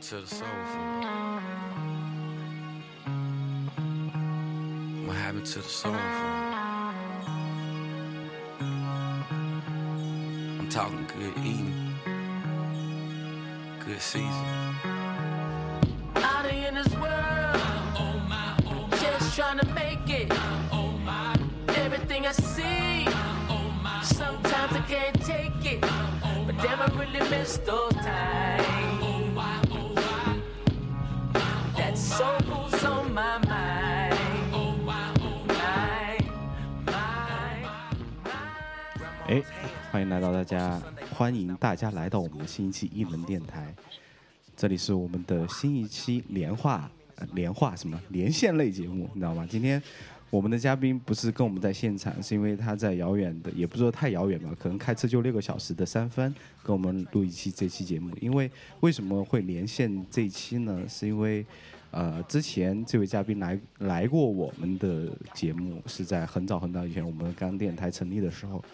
to the soul food? What happened to the soul food? I'm talking good eating, good season. Out in this world, oh my, oh my. just trying to make it. Oh my, everything I see, oh my, sometimes I can't take it, oh but damn, I really miss those times. 哎，欢迎来到大家，欢迎大家来到我们的新一期一门电台，这里是我们的新一期连话连话什么连线类节目，你知道吗？今天我们的嘉宾不是跟我们在现场，是因为他在遥远的，也不是说太遥远吧，可能开车就六个小时的三分，跟我们录一期这期节目。因为为什么会连线这一期呢？是因为呃，之前这位嘉宾来来过我们的节目，是在很早很早以前，我们刚电台成立的时候。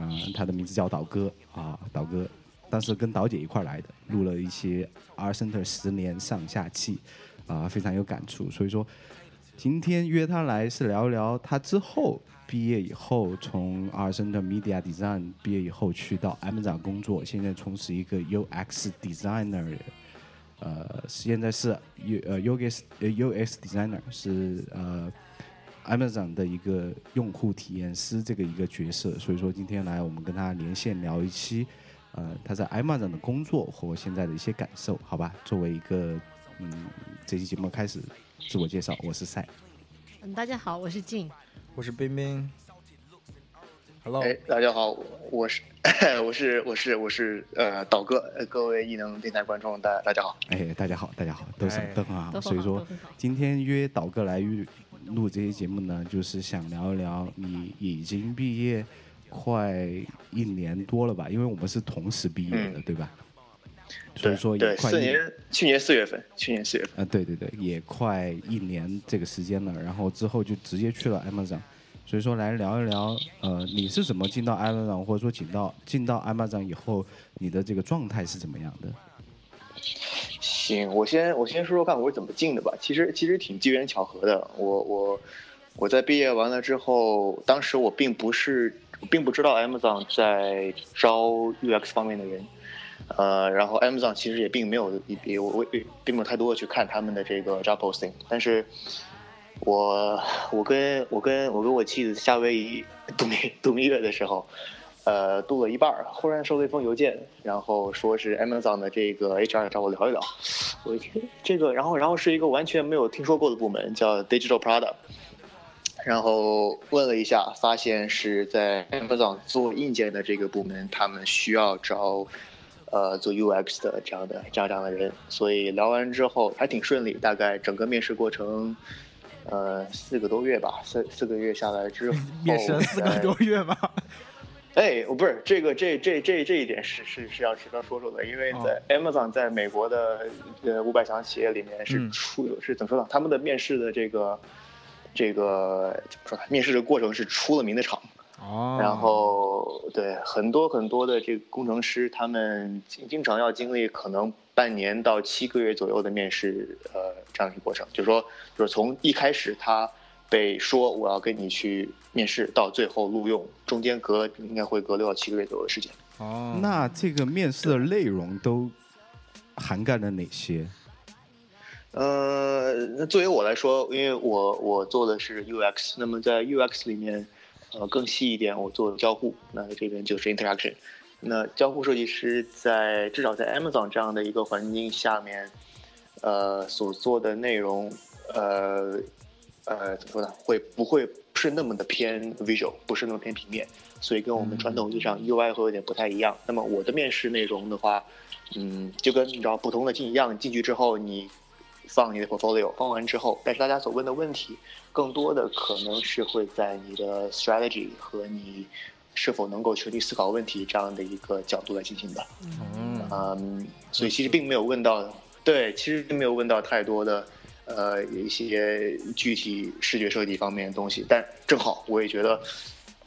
嗯、他的名字叫导哥啊，导哥，当时跟导姐一块来的，录了一些 R Center 十年上下期，啊、非常有感触。所以说，今天约他来是聊一聊他之后毕业以后，从 R Center Media Design 毕业以后去到 M 场工作，现在从事一个 UX Designer，呃，现在是 U 呃 UX 呃 UX Designer 是呃。Amazon 的一个用户体验师这个一个角色，所以说今天来我们跟他连线聊一期，呃，他在 Amazon 的工作和现在的一些感受，好吧？作为一个嗯，这期节目开始自我介绍，我是赛，嗯，大家好，我是静。我是冰冰。Hello，哎，大家好，我是 我是我是我是呃导哥，呃各位异能电台观众，大大家好。哎，大家好，大家好，都是哎都很好，都很好所以说今天约导哥来录录这些节目呢，就是想聊一聊你已经毕业快一年多了吧？因为我们是同时毕业的，嗯对吧？所以说也对，快一四年，去年四月份，去年四月份，啊，对对对，也快一年这个时间了，然后之后就直接去了 Amazon，所以说来聊一聊，呃，你是怎么进到 Amazon，或者说进到进到 Amazon 以后，你的这个状态是怎么样的？行，我先我先说说看我是怎么进的吧。其实其实挺机缘巧合的。我我我在毕业完了之后，当时我并不是并不知道 Amazon 在招 UX 方面的人，呃，然后 Amazon 其实也并没有也我我也并没有太多的去看他们的这个 job posting，但是我我跟我跟我跟我妻子夏威夷度蜜度蜜月的时候。呃，度了一半，忽然收到一封邮件，然后说是 Amazon 的这个 HR 找我聊一聊。我一听这个，然后然后是一个完全没有听说过的部门，叫 Digital Product。然后问了一下，发现是在 Amazon 做硬件的这个部门，他们需要招呃做 UX 的这样的这样这样的人。所以聊完之后还挺顺利，大概整个面试过程。呃，四个多月吧，四四个月下来之后，面试了四个多月吧？哎，我不是这个，这这这这一点是是是要值得说说的，因为在 Amazon 在美国的呃五百强企业里面是嗯出、是怎么说呢？他们的面试的这个这个怎么说呢？面试的过程是出了名的长，哦，然后对很多很多的这个工程师，他们经经常要经历可能半年到七个月左右的面试，呃，这样一个过程。就是说，就是从一开始他被说我要跟你去面试，到最后录用，中间隔应该会隔六到七个月左右的时间。哦，那这个面试的内容都涵盖了哪些？呃，那作为我来说，因为我我做的是 UX，那么在 UX 里面，呃，更细一点，我做交互，那这边就是 interaction。那交互设计师在至少在 Amazon 这样的一个环境下面，呃，所做的内容，呃呃，怎么说呢？会不会不是那么的偏 visual，不是那么偏平面，所以跟我们传统意义上 UI 会有点不太一样。那么我的面试内容的话，嗯，就跟你知道普通的进一样，进去之后你放你的 portfolio，放完之后，但是大家所问的问题，更多的可能是会在你的 strategy 和你是否能够全力思考问题这样的一个角度来进行的。嗯，嗯，所以其实并没有问到，对，其实并没有问到太多的呃一些具体视觉设计方面的东西，但正好我也觉得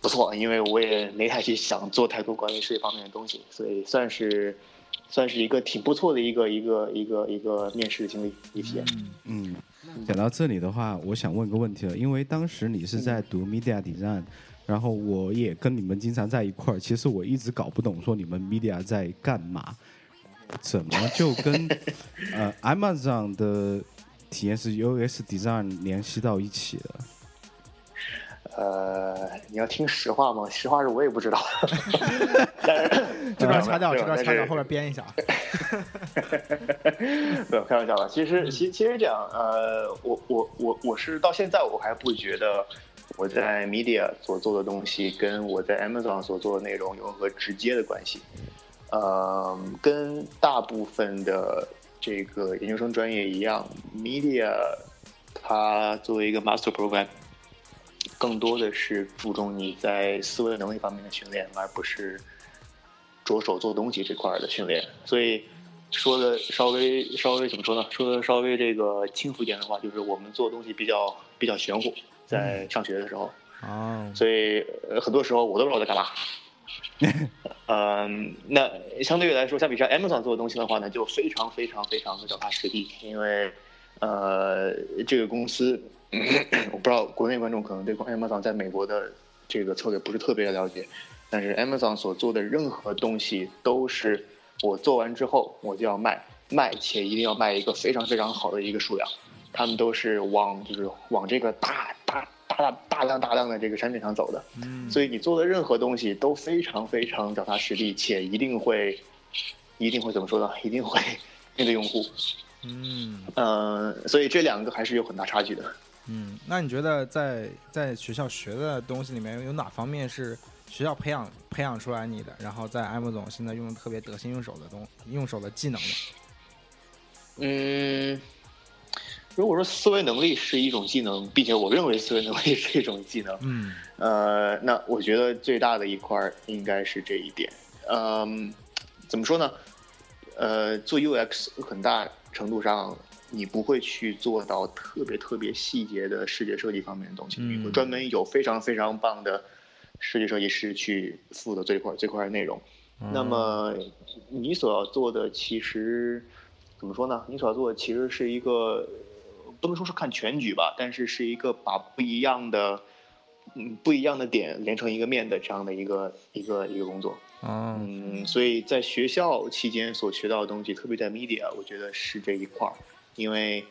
不错，因为我也没太去想做太多关于设计方面的东西，所以算是算是一个挺不错的一个一个一个一个面试经历一体验。嗯，讲到这里的话，我想问个问题了，因为当时你是在读 media design，然后我也跟你们经常在一块儿，其实我一直搞不懂说你们 media 在干嘛，怎么就跟 呃 Amazon 的体验是 US Design 联系到一起了？呃，你要听实话吗？实话是我也不知道。但是这段掐掉，这段掐掉，后面编一下。没有开玩笑吧？其实，其其实这样，呃，我我我我是到现在我还不觉得我在 media 所做的东西跟我在 Amazon 所做的内容有任何直接的关系。呃，跟大部分的这个研究生专业一样，media 它作为一个 master program，更多的是注重你在思维能力方面的训练，而不是着手做东西这块的训练。所以说的稍微稍微怎么说呢？说的稍微这个轻浮一点的话，就是我们做东西比较比较玄乎，在上学的时候。哦，所以、呃、很多时候我都不知道我在干嘛。嗯，那相对于来说，相比上 Amazon 做的东西的话呢，就非常非常非常的脚踏实地，因为呃，这个公司，我不知道国内观众可能对 Amazon 在美国的这个策略不是特别的了解，但是 Amazon 所做的任何东西都是我做完之后我就要卖，卖且一定要卖一个非常非常好的一个数量，他们都是往就是往这个大大大大大量大量的这个产品上走的，嗯，所以你做的任何东西都非常非常脚踏实地，且一定会一定会怎么说呢？一定会面对用户，嗯嗯、所以这两个还是有很大差距的。嗯，那你觉得在在学校学的东西里面，有哪方面是学校培养培养出来你的，然后在 Amazon 现在用的特别得心应手的东用手的技能呢？嗯，如果说思维能力是一种技能，并且我认为思维能力是一种技能，嗯呃，那我觉得最大的一块儿应该是这一点。嗯，怎么说呢？呃，做 UX 很大程度上你不会去做到特别特别细节的视觉设计方面的东西，会专门有非常非常棒的视觉设计师去负责这块这块内容。那么你所要做的其实怎么说呢？你所要做的其实是一个不能说是看全局吧，但是是一个把不一样的嗯不一样的点连成一个面的这样的一个一个一个工作。哦嗯，所以在学校期间所学到的东西，特别在 media，我觉得是这一块儿，因为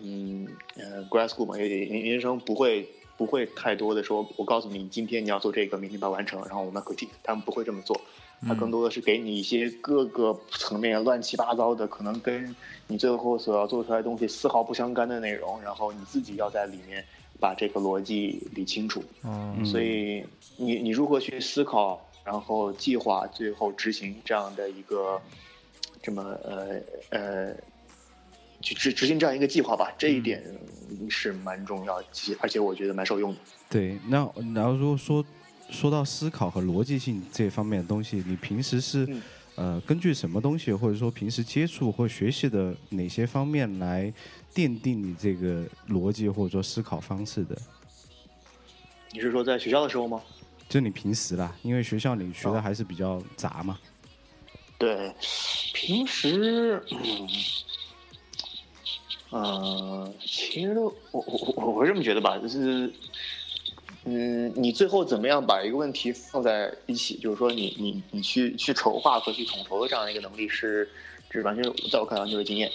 嗯呃 grad school 嘛，研研究生不会不会太多的说，我告诉你今天你要做这个，明天把它完成，然后我们 critique，他们不会这么做，他更多的是给你一些各个层面乱七八糟的，可能跟你最后所要做出来的东西丝毫不相干的内容，然后你自己要在里面把这个逻辑理清楚。嗯所以你你如何去思考，然后计划，最后执行这样的一个这么呃呃去执执行这样一个计划吧，这一点是蛮重要，其而且我觉得蛮受用的。对，那然后如果说说到思考和逻辑性这方面的东西，你平时是、嗯呃根据什么东西，或者说平时接触或学习的哪些方面来奠定你这个逻辑或者说思考方式的？你是说在学校的时候吗？就你平时啦，因为学校里学的哦还是比较杂嘛。对，平时，嗯，呃，其实我我我我是这么觉得吧，就是，嗯，你最后怎么样把一个问题放在一起，就是说你你你去去筹划和去统筹的这样一个能力是，这是完全在我看来完全是经验。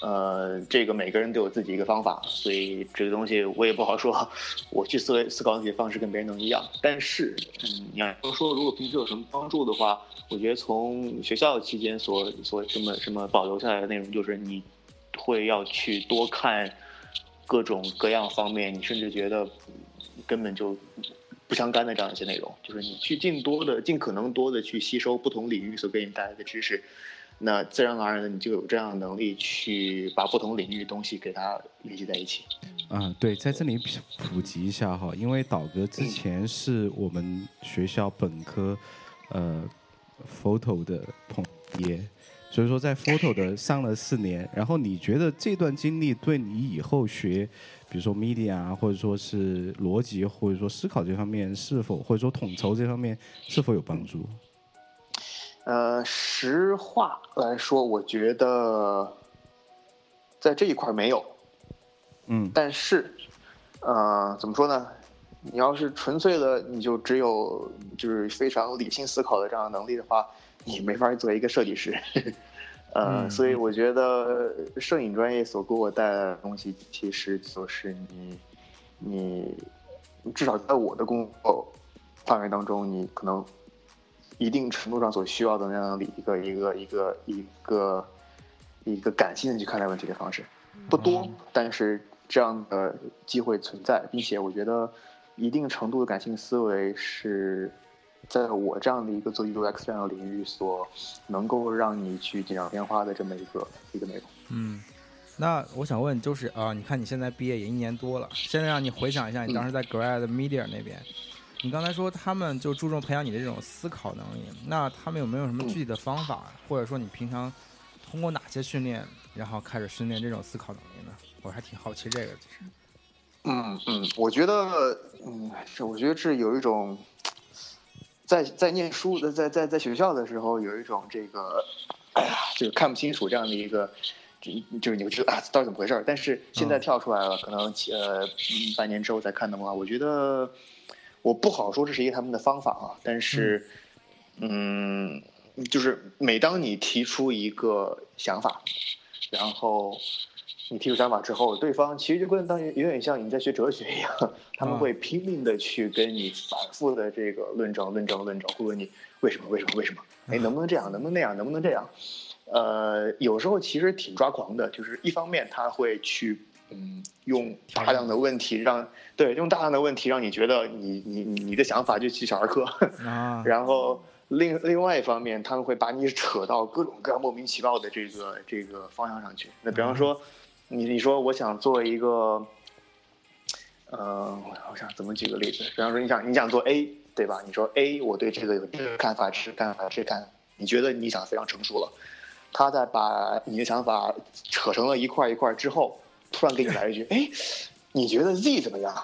呃，这个每个人都有自己一个方法，所以这个东西我也不好说，我去思维思考问题的方式跟别人能一样。但是，嗯，你要说如果平时有什么帮助的话，我觉得从学校期间所所什么什么保留下来的内容，就是你会要去多看各种各样方面，你甚至觉得根本就不相干的这样一些内容，就是你去尽多的、尽可能多的去吸收不同领域所给你带来的知识。那自然而然的，你就有这样的能力去把不同领域的东西给它联系在一起。嗯，对，在这里普及一下哈，因为导哥之前是我们学校本科呃 photo 的捧爷，所以说在 Photo 的上了四年，然后你觉得这段经历对你以后学，比如说 media 啊，或者说是逻辑，或者说思考这方面是否，或者说统筹这方面是否有帮助？呃，实话来说，我觉得在这一块没有，嗯但是，呃，怎么说呢？你要是纯粹的，你就只有就是非常理性思考的这样的能力的话，你没法做一个设计师。呃，嗯所以我觉得摄影专业所给我带来的东西，其实就是你，你至少在我的工作范围当中，你可能一定程度上所需要的那样的一个一个一个一个一个感性的去看待问题的方式，不多，但是这样的机会存在，并且我觉得一定程度的感性思维是在我这样的一个做 UX 这样的领域所能够让你去锦上添花的这么一个一个内容。嗯，那我想问，就是啊、你看你现在毕业也一年多了，现在让你回想一下，你当时在 Grad Media 那边，你刚才说他们就注重培养你的这种思考能力，那他们有没有什么具体的方法，或者说你平常通过哪些训练，然后开始训练这种思考能力呢？我还挺好奇这个，其实。嗯嗯，我觉得，嗯，是我觉得是有一种，在在念书的在在在学校的时候有一种这个，哎呀，就是看不清楚这样的一个，就就是你会觉得啊，到底怎么回事儿？但是现在跳出来了，可能呃嗯半年之后再看的话，我觉得我不好说这是一个他们的方法啊，但是，嗯，就是每当你提出一个想法，然后你提出想法之后，对方其实就跟当有点像你在学哲学一样，他们啊会拼命的去跟你反复的这个论证、论证、论证，会问你为什么、为什么、为什么？哎，能不能这样？能不能那样？能不能这样？呃，有时候其实挺抓狂的，就是一方面他会去嗯用大量的问题让对用大量的问题让你觉得你你你你的想法就去小儿科，啊，然后另另外一方面，他们会把你扯到各种各样莫名其妙的这个这个方向上去。那比方说，你你说我想做一个，呃，我想怎么举个例子？比方说，你想你想做 A，对吧？你说 A，我对这个有这个看法，这个看法，这个看法，你觉得你想非常成熟了。他在把你的想法扯成了一块一块之后，突然给你来一句，哎，你觉得 Z 怎么样？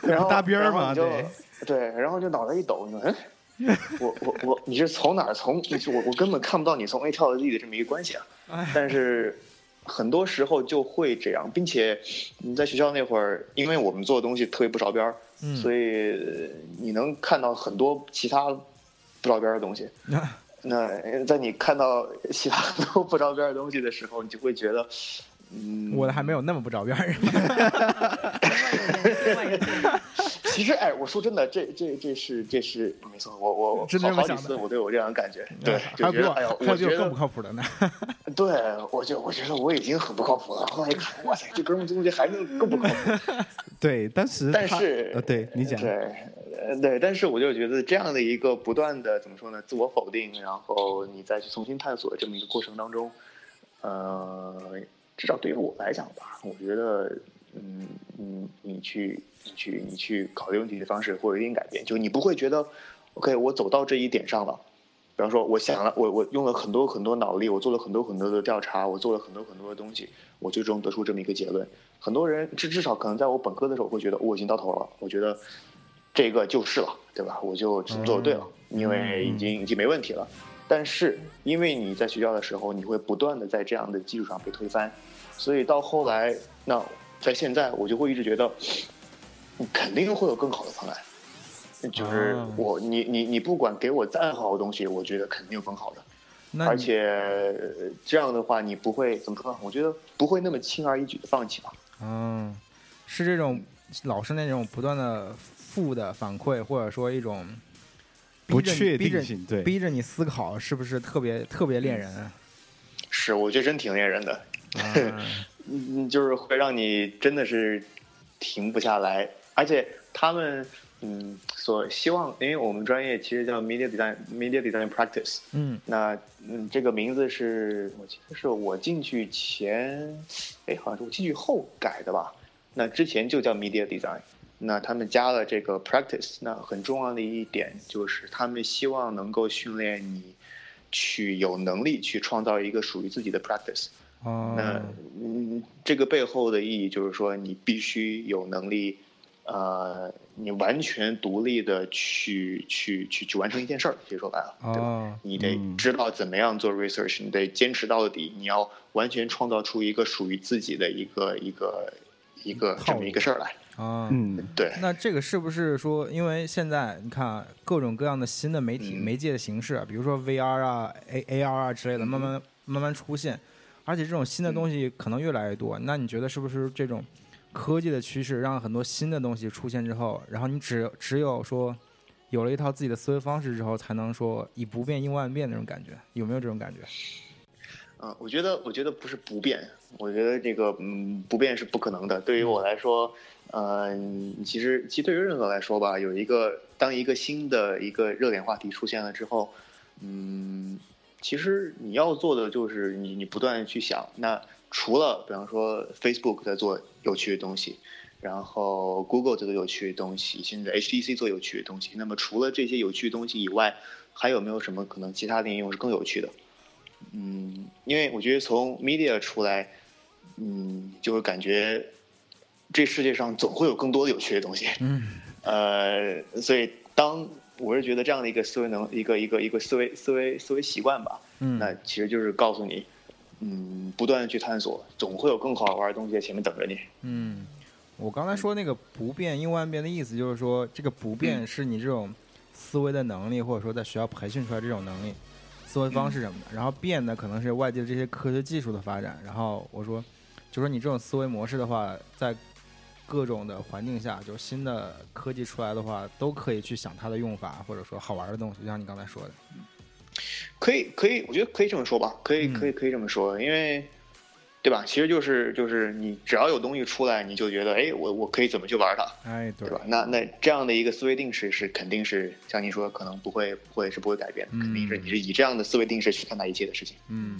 然后 搭边儿嘛对对，然后就脑袋一抖，你说，嗯，我我我，你是从哪儿从？我我根本看不到你从 A 跳到 Z 的这么一个关系啊。哎但是很多时候就会这样，并且你在学校那会儿，因为我们做的东西特别不着边儿，嗯所以呃你能看到很多其他不着边儿的东西。那在你看到其他很多不着边儿的东西的时候，你就会觉得，嗯，我的还没有那么不着边儿。其实，哎，我说真的，这这这是这是没错，我我好好几次我都有这样的感觉，对，就觉得哎呦，我觉还有比我更不，靠谱的呢。对我就我觉得我已经很不靠谱了。后来一看，哇塞，这哥们儿这东西还能更不靠谱。对，当时但是，呃，对你讲，对，呃对，但是我就觉得这样的一个不断的怎么说呢，自我否定，然后你再去重新探索的这么一个过程当中，呃，至少对于我来讲吧，我觉得，嗯嗯，你去你去你去考虑问题的方式会有一定改变，就你不会觉得，OK，我走到这一点上了。比方说，我想了，我我用了很多很多脑力，我做了很多很多的调查，我做了很多很多的东西，我最终得出这么一个结论。很多人至至少可能在我本科的时候会觉得我已经到头了，我觉得这个就是了，对吧？我就做的对了，因为已经已经没问题了。但是因为你在学校的时候，你会不断的在这样的基础上被推翻，所以到后来，那在现在我就会一直觉得，你肯定会有更好的方案。就是哦我你你你不管给我再好的东西，我觉得肯定有更好的。而且呃这样的话，你不会怎么说呢？我觉得不会那么轻而易举的放弃吧。嗯，是这种老是那种不断的负的反馈，或者说一种不逼着你确逼着定性，对，逼着你思考，是不是特别特别恋人？是，我觉得真挺恋人的，就是会让你真的是停不下来，而且他们嗯所希望，因为我们专业其实叫 media design media design practice，嗯。那嗯这个名字是我记得是我进去前，哎好像是我进去后改的吧，那之前就叫 media design，那他们加了这个 practice，那很重要的一点就是他们希望能够训练你去有能力去创造一个属于自己的 practice。哦，那嗯，这个背后的意义就是说，你必须有能力，呃，你完全独立的去去去去完成一件事儿。其实说白了，对吧？哦，你得嗯知道怎么样做 research，你得坚持到底，你要完全创造出一个属于自己的一个一个一个这么一个事儿来。啊，嗯对，那这个是不是说，因为现在你看啊各种各样的新的媒体、嗯媒介的形式啊，比如说 VR 啊、A AR 啊之类的，慢慢慢慢出现，而且这种新的东西可能越来越多。那你觉得是不是这种科技的趋势让很多新的东西出现之后，然后你只只有说有了一套自己的思维方式之后，才能说以不变应万变那种感觉？有没有这种感觉？嗯，我觉得，我觉得不是不变，我觉得这个嗯不变是不可能的。对于我来说，呃，其实其实对于任何来说吧，有一个当一个新的一个热点话题出现了之后，嗯，其实你要做的就是你你不断去想，那除了比方说 Facebook 在做有趣的东西，然后 Google 在做有趣的东西，现在 HTC 做有趣的东西，那么除了这些有趣的东西以外，还有没有什么可能其他的应用是更有趣的？嗯，因为我觉得从 media 出来，嗯，就会感觉这世界上总会有更多的有趣的东西。嗯，呃，所以当我是觉得这样的一个思维能一个一个一个思维思维思维习惯吧，嗯那其实就是告诉你，嗯，不断的去探索，总会有更好玩的东西在前面等着你。嗯，我刚才说那个不变应万变的意思，就是说这个不变是你这种思维的能力，或者说在学校培训出来这种能力、思维方式什么的。然后变的可能是外界的这些科学技术的发展。然后我说，就说你这种思维模式的话，在各种的环境下，就是新的科技出来的话，都可以去想它的用法，或者说好玩的东西，就像你刚才说的。可以，可以，我觉得可以这么说吧，可以，嗯可以，可以这么说，因为，对吧？其实就是就是你只要有东西出来，你就觉得，哎，我我可以怎么去玩它，哎，对对吧？那那这样的一个思维定式是肯定是像您说，可能不会不会是不会改变的，肯定是嗯你是以这样的思维定式去看待一切的事情。嗯。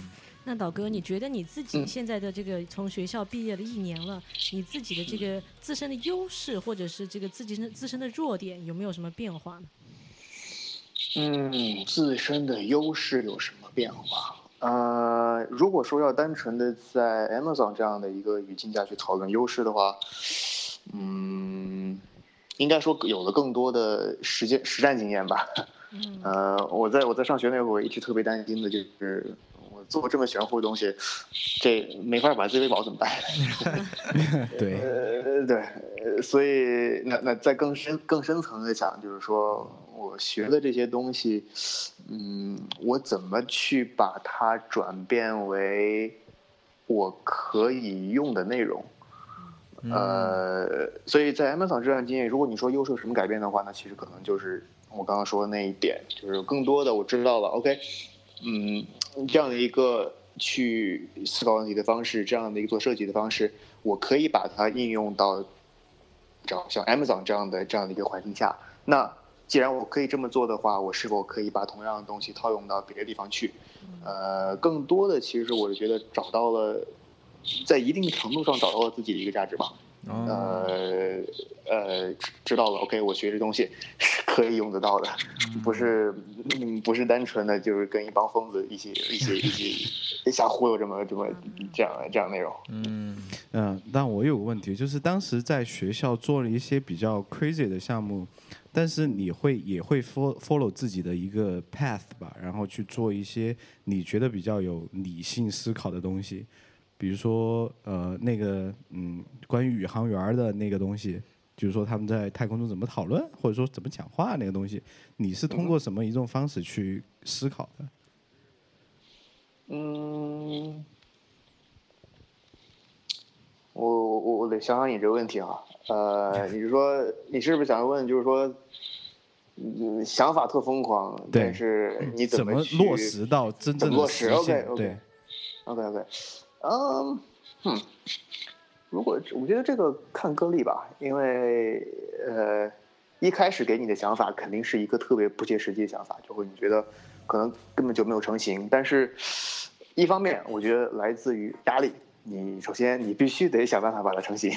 那导哥，你觉得你自己嗯现在的这个从学校毕业了一年了，你自己的这个自身的优势或者是这个自己的自身的弱点有没有什么变化呢？嗯，自身的优势有什么变化？呃，如果说要单纯的在 Amazon 这样的一个语境下去讨论优势的话，嗯，应该说有了更多的实践实战经验吧。嗯呃，我在我在上学那会儿一直特别担心的就是，我做这么玄乎的东西，这没法把自己喂饱怎么办？对，呃，对，呃所以那那在更深更深层的讲，就是说我学的这些东西，嗯，我怎么去把它转变为我可以用的内容？嗯呃，所以在 Amazon 这段经验，如果你说优势有什么改变的话，那其实可能就是我刚刚说的那一点，就是更多的我知道了，OK，嗯，这样的一个去思考问题的方式，这样的一个做设计的方式，我可以把它应用到，找像 Amazon 这样的这样的一个环境下。那既然我可以这么做的话，我是否可以把同样的东西套用到别的地方去？呃，更多的其实我是觉得找到了，在一定程度上找到了自己的一个价值吧。哦，呃呃，知知道了，OK，我学这东西是可以用得到的，不是嗯不是单纯的就是跟一帮疯子一起一起一起瞎忽悠这么这么这样这样内容。嗯。嗯，但我有个问题，就是当时在学校做了一些比较 crazy 的项目，但是你会也会 follow follow 自己的一个 path 吧，然后去做一些你觉得比较有理性思考的东西，比如说呃那个嗯关于宇航员的那个东西，就是说他们在太空中怎么讨论，或者说怎么讲话那个东西，你是通过什么一种方式去思考的？嗯，我我我得想想你这个问题啊，呃，你是说你是不是想问，就是说，嗯，想法特疯狂，但是你怎么么落实到真正的实实现？？OK，OK 对。OK OK，嗯，哼，如果我觉得这个看个例吧，因为呃，一开始给你的想法肯定是一个特别不切实际的想法，就会你觉得可能根本就没有成型。但是，一方面我觉得来自于压力，你首先你必须得想办法把它成型，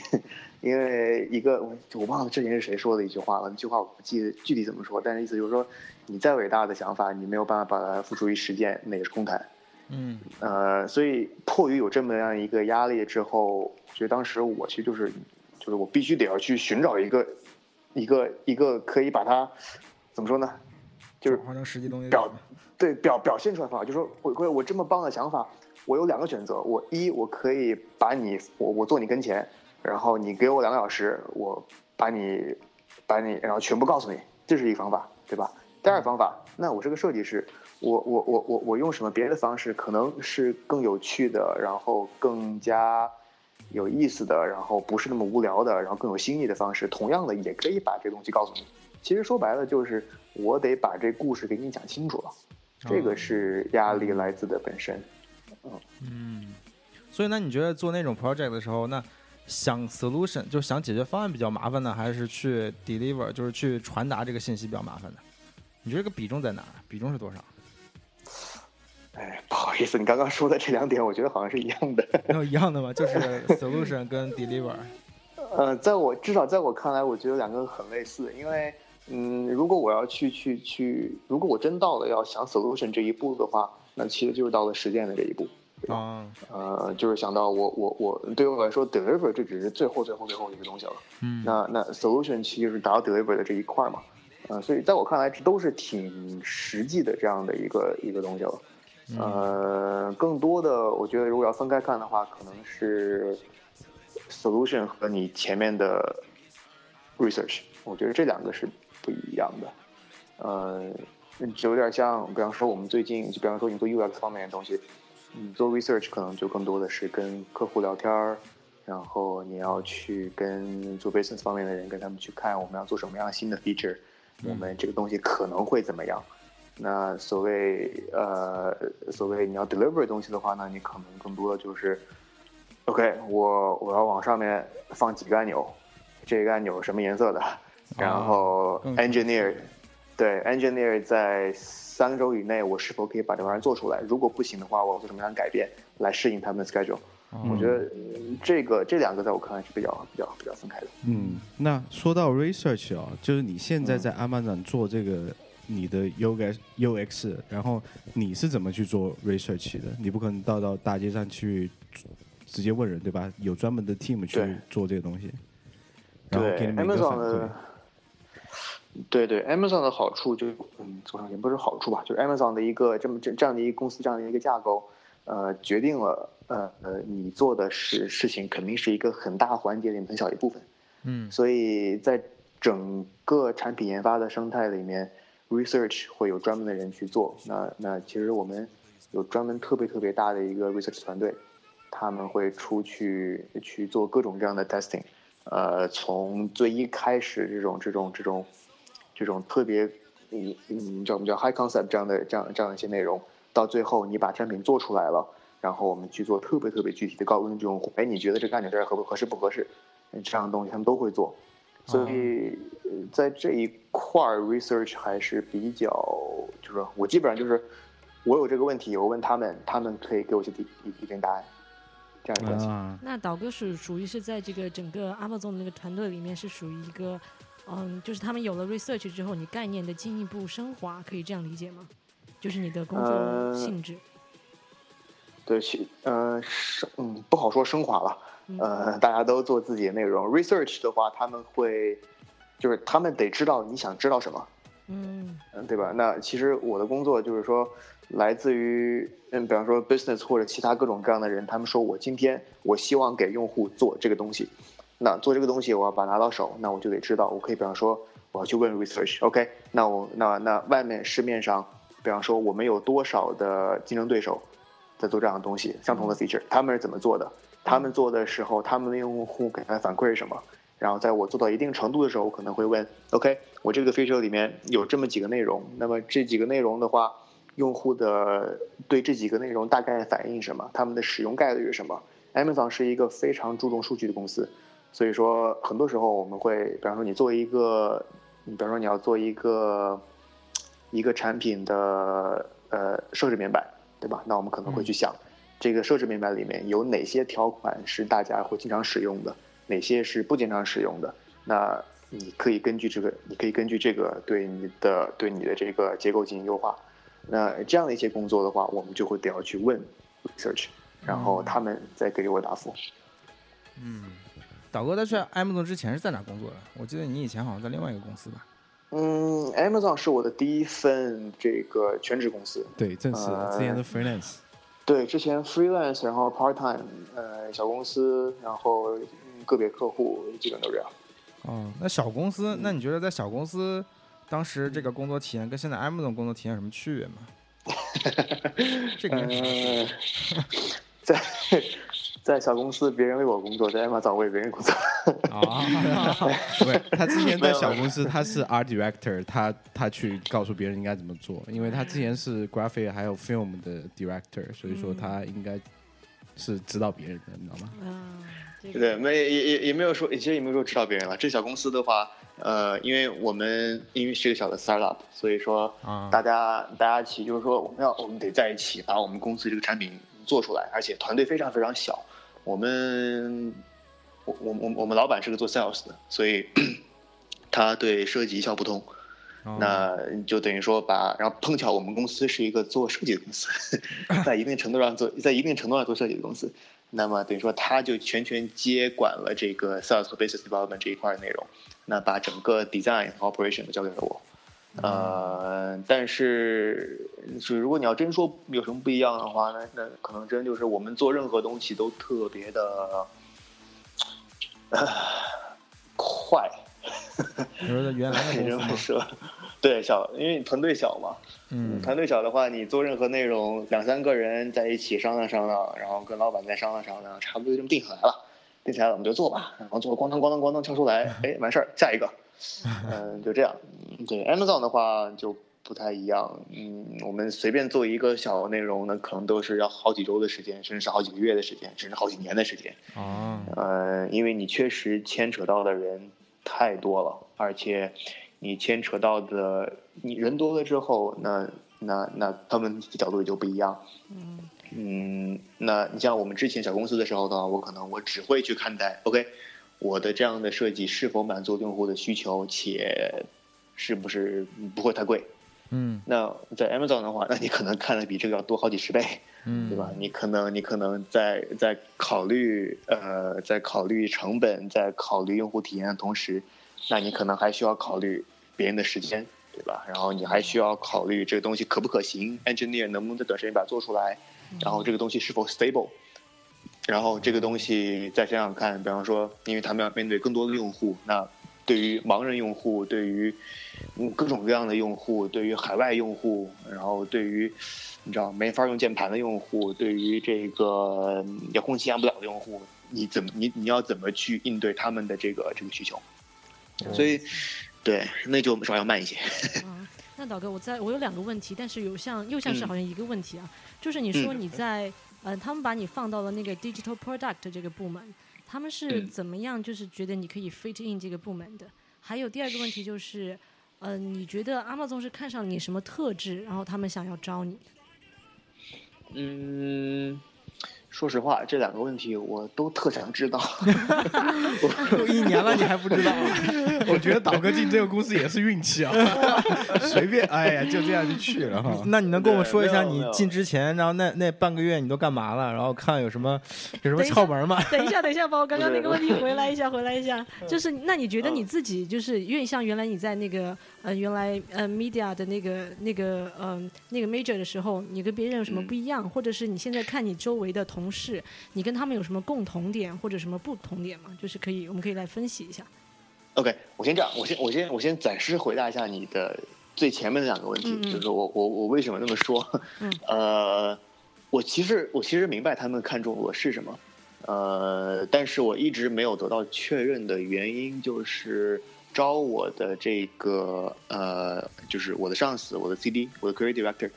因为一个我我忘了之前是谁说的一句话了，那句话我不记得具体怎么说，但是意思就是说，你再伟大的想法，你没有办法把它付诸于实践，那也是空谈。嗯呃，所以迫于有这么样一个压力之后，我觉得当时我其实就是，就是我必须得要去寻找一个，一个一个可以把它怎么说呢，就是转化成实际东西表对表表现出来的方法，就是说我我我这么棒的想法，我有两个选择，我一我可以把你我我坐你跟前，然后你给我两个小时，我把你把你然后全部告诉你，这是一个方法，对吧？第二个方法，那我是个设计师，我我我我我用什么别的方式，可能是更有趣的，然后更加有意思的，然后不是那么无聊的，然后更有新意的方式，同样的也可以把这东西告诉你。其实说白了就是我得把这故事给你讲清楚了，这个是压力来自的本身。嗯，所以那你觉得做那种 project 的时候，那想 solution 就想解决方案比较麻烦呢，还是去 deliver 就是去传达这个信息比较麻烦呢？你觉得这个比重在哪儿？比重是多少？哎，不好意思，你刚刚说的这两点，我觉得好像是一样的。没有一样的吗？就是 solution 跟 deliver。呃，在我至少在我看来，我觉得两个很类似，因为嗯，如果我要去去去，如果我真到了要想 solution 这一步的话，那其实就是到了实践的这一步。啊，呃，就是想到我我我对于我来说，deliver 这只是最后最后最后一个东西了。嗯，那那 solution 其实是达到 deliver 的这一块儿嘛。呃，所以在我看来，这都是挺实际的这样的一个一个东西了。呃，更多的，我觉得如果要分开看的话，可能是 solution 和你前面的 research，我觉得这两个是不一样的。呃，就有点像，比方说我们最近，就比方说你做 UX 方面的东西，你做 research 可能就更多的是跟客户聊天儿，然后你要去跟做 business 方面的人，跟他们去看我们要做什么样新的 feature，我们这个东西可能会怎么样。那所谓呃，所谓你要 deliver 东西的话呢，你可能更多的就是，OK，我我要往上面放几个按钮，这个按钮什么颜色的，然后 engineer，对 engineer 在三周以内，我是否可以把这玩意儿做出来？如果不行的话，我要做什么样的改变来适应他们的 schedule？、我觉得嗯这个这两个在我看来是比较比较比较分开的。嗯，那说到 research 啊，就是你现在在 Amazon 做这个你的 UX UX，然后你是怎么去做 research 的？你不可能到到大街上去直接问人，对吧？有专门的 team 去做这个东西，然后对给你们一个 Amazon 的。，对对，Amazon 的好处就是，嗯，怎么说也不是好处吧，就是 Amazon 的一个这么这这样的一个公司这样的一个架构，呃，决定了呃呃你做的事事情肯定是一个很大环节里面很小一部分，嗯所以在整个产品研发的生态里面，research 会有专门的人去做。那那其实我们有专门特别特别大的一个 research 团队，他们会出去去做各种各样的 testing。呃，从最一开始这种这种这种这种特别嗯嗯叫我们叫 high concept 这样的这样这样一些内容，到最后你把产品做出来了，然后我们去做特别特别具体的告诉用户，哎，你觉得这个按钮这儿合不合适不合适？这样的东西他们都会做。所以呃在这一块儿 research 还是比较，就是说我基本上就是我有这个问题，我问他们，他们可以给我一些一一定答案，这样的关系。啊，那导哥是属于是在这个整个 Amazon 的那个团队里面是属于一个，嗯，就是他们有了 research 之后，你概念的进一步升华，可以这样理解吗？就是你的工作呃性质。对，其呃升嗯不好说升华了，嗯呃 大家都做自己的内容。research 的话，他们会就是他们得知道你想知道什么，嗯嗯，对吧？那其实我的工作就是说，来自于嗯，比方说 business 或者其他各种各样的人，他们说我今天我希望给用户做这个东西，那做这个东西我要把它拿到手，那我就得知道，我可以比方说我要去问 research，OK，、那我那那外面市面上，比方说我们有多少的竞争对手在做这样的东西，相同的 feature，他们是怎么做的？他们做的时候，他们的用户给他的反馈是什么？然后在我做到一定程度的时候，我可能会问，OK，我这个 feature 里面有这么几个内容，那么这几个内容的话，用户的对这几个内容大概反应什么？他们的使用概率是什么？Amazon 是一个非常注重数据的公司，所以说很多时候我们会，比方说你作为一个，你比方说你要做一个一个产品的呃设置面板，对吧？那我们可能会去想，这个设置面板里面有哪些条款是大家会经常使用的，哪些是不经常使用的。那你可以根据这个，你可以根据这个对你的对你的这个结构进行优化。那这样的一些工作的话，我们就会得要去问 research，然后他们再给我答复。嗯，导哥在去 Amazon 之前是在哪工作的？我记得你以前好像在另外一个公司吧？嗯，Amazon 是我的第一份这个全职公司。对，正是呃之前的 freelance。对，之前 freelance，然后 part time，呃，小公司，然后嗯个别客户，基本都这样。哦，那小公司，那你觉得在小公司当时这个工作体验跟现在 Amazon 工作体验有什么区别吗？这个 在在小公司，别人为我工作；在 Amazon 为别人工作。啊，不是，他之前在小公司，他是 art director，他他去告诉别人应该怎么做，因为他之前是 graphic 还有 film 的 director，所以说他应该是指导别人的，你知道吗？嗯，这个对，没也也也没有说，其实也没有说指导别人了。这小公司的话，呃，因为我们因为是个小的 startup，所以说啊大家大家一起就是说我们要我们得在一起把我们公司这个产品做出来，而且团队非常非常小。我们我我我我们老板是个做 sales 的，所以 他对设计一窍不通。哦那就等于说把，然后碰巧我们公司是一个做设计的公司，在一定程度上做，在一定程度上做设计的公司，那么等于说他就全权接管了这个 sales 和 business development 这一块的内容，那把整个 design 和 operation 都交给了我。呃，但是是如果你要真说有什么不一样的话，那那可能真就是我们做任何东西都特别的，呃，快。你说在原来的 这公司吗？么说，对小，因为团队小嘛，嗯团队小的话，你做任何内容，两三个人在一起商量商量，然后跟老板再商量商量，差不多就这么定下来了。定下来了我们就做吧，然后做咣当咣当咣当敲出来，哎，完事儿，下一个，嗯，就这样。嗯对，Amazon 的话就不太一样，嗯，我们随便做一个小内容呢，可能都是要好几周的时间，甚至是好几个月的时间，甚至好几年的时间。哦，呃，因为你确实牵扯到的人太多了，而且你牵扯到的你人多了之后，那那那他们的角度也就不一样。嗯嗯，那你像我们之前小公司的时候的话，我可能我只会去看待，OK，我的这样的设计是否满足用户的需求，且是不是不会太贵。嗯那在 Amazon 的话，那你可能看的比这个要多好几十倍。嗯，对吧？你可能你可能在在考虑呃，在考虑成本，在考虑用户体验的同时，那你可能还需要考虑别人的时间，对吧？然后你还需要考虑这个东西可不可行，engineer 能不能在短时间把它做出来，然后这个东西是否 stable，然后这个东西再想想看，比方说，因为他们要面对更多的用户，那对于盲人用户，对于嗯各种各样的用户，对于海外用户，然后对于你知道没法用键盘的用户，对于这个嗯遥控器按不了的用户，你怎么你你要怎么去应对他们的这个这个需求？所以，对，那就稍微要慢一些。嗯，那导哥，我在我有两个问题，但是有像又像是嗯好像一个问题啊，就是你说嗯你在、呃，他们把你放到了那个 digital product 这个部门，他们是嗯怎么样就是觉得你可以 fit in 这个部门的？还有第二个问题就是，呃，你觉得 Amazon 是看上你什么特质，然后他们想要招你？嗯，说实话，这两个问题我都特想知道。都一年了你还不知道？我觉得导哥进这个公司也是运气啊，随便，哎呀，就这样就去了哈。那你能跟我说一下你进之前，然后那那半个月你都干嘛了？然后看有什么有什么窍门吗？等一下，等一下，把我刚刚那个问题回来一下，回来一嗯下。就是，那你觉得你自己就是因为像原来你在那个呃原来呃 media 的那个那个嗯、那个 major 的时候，你跟别人有什么不一样，或者是你现在看你周围的同事，你跟他们有什么共同点或者什么不同点吗？就是可以，我们可以来分析一下。OK，我先这样，我先我先我先暂时回答一下你的最前面的两个问题，嗯嗯就是我我我为什么那么说？嗯 呃，我其实我其实明白他们看中我是什么，呃，但是我一直没有得到确认的原因就是招我的这个呃，就是我的上司，我的 CD，我的 Creative Director。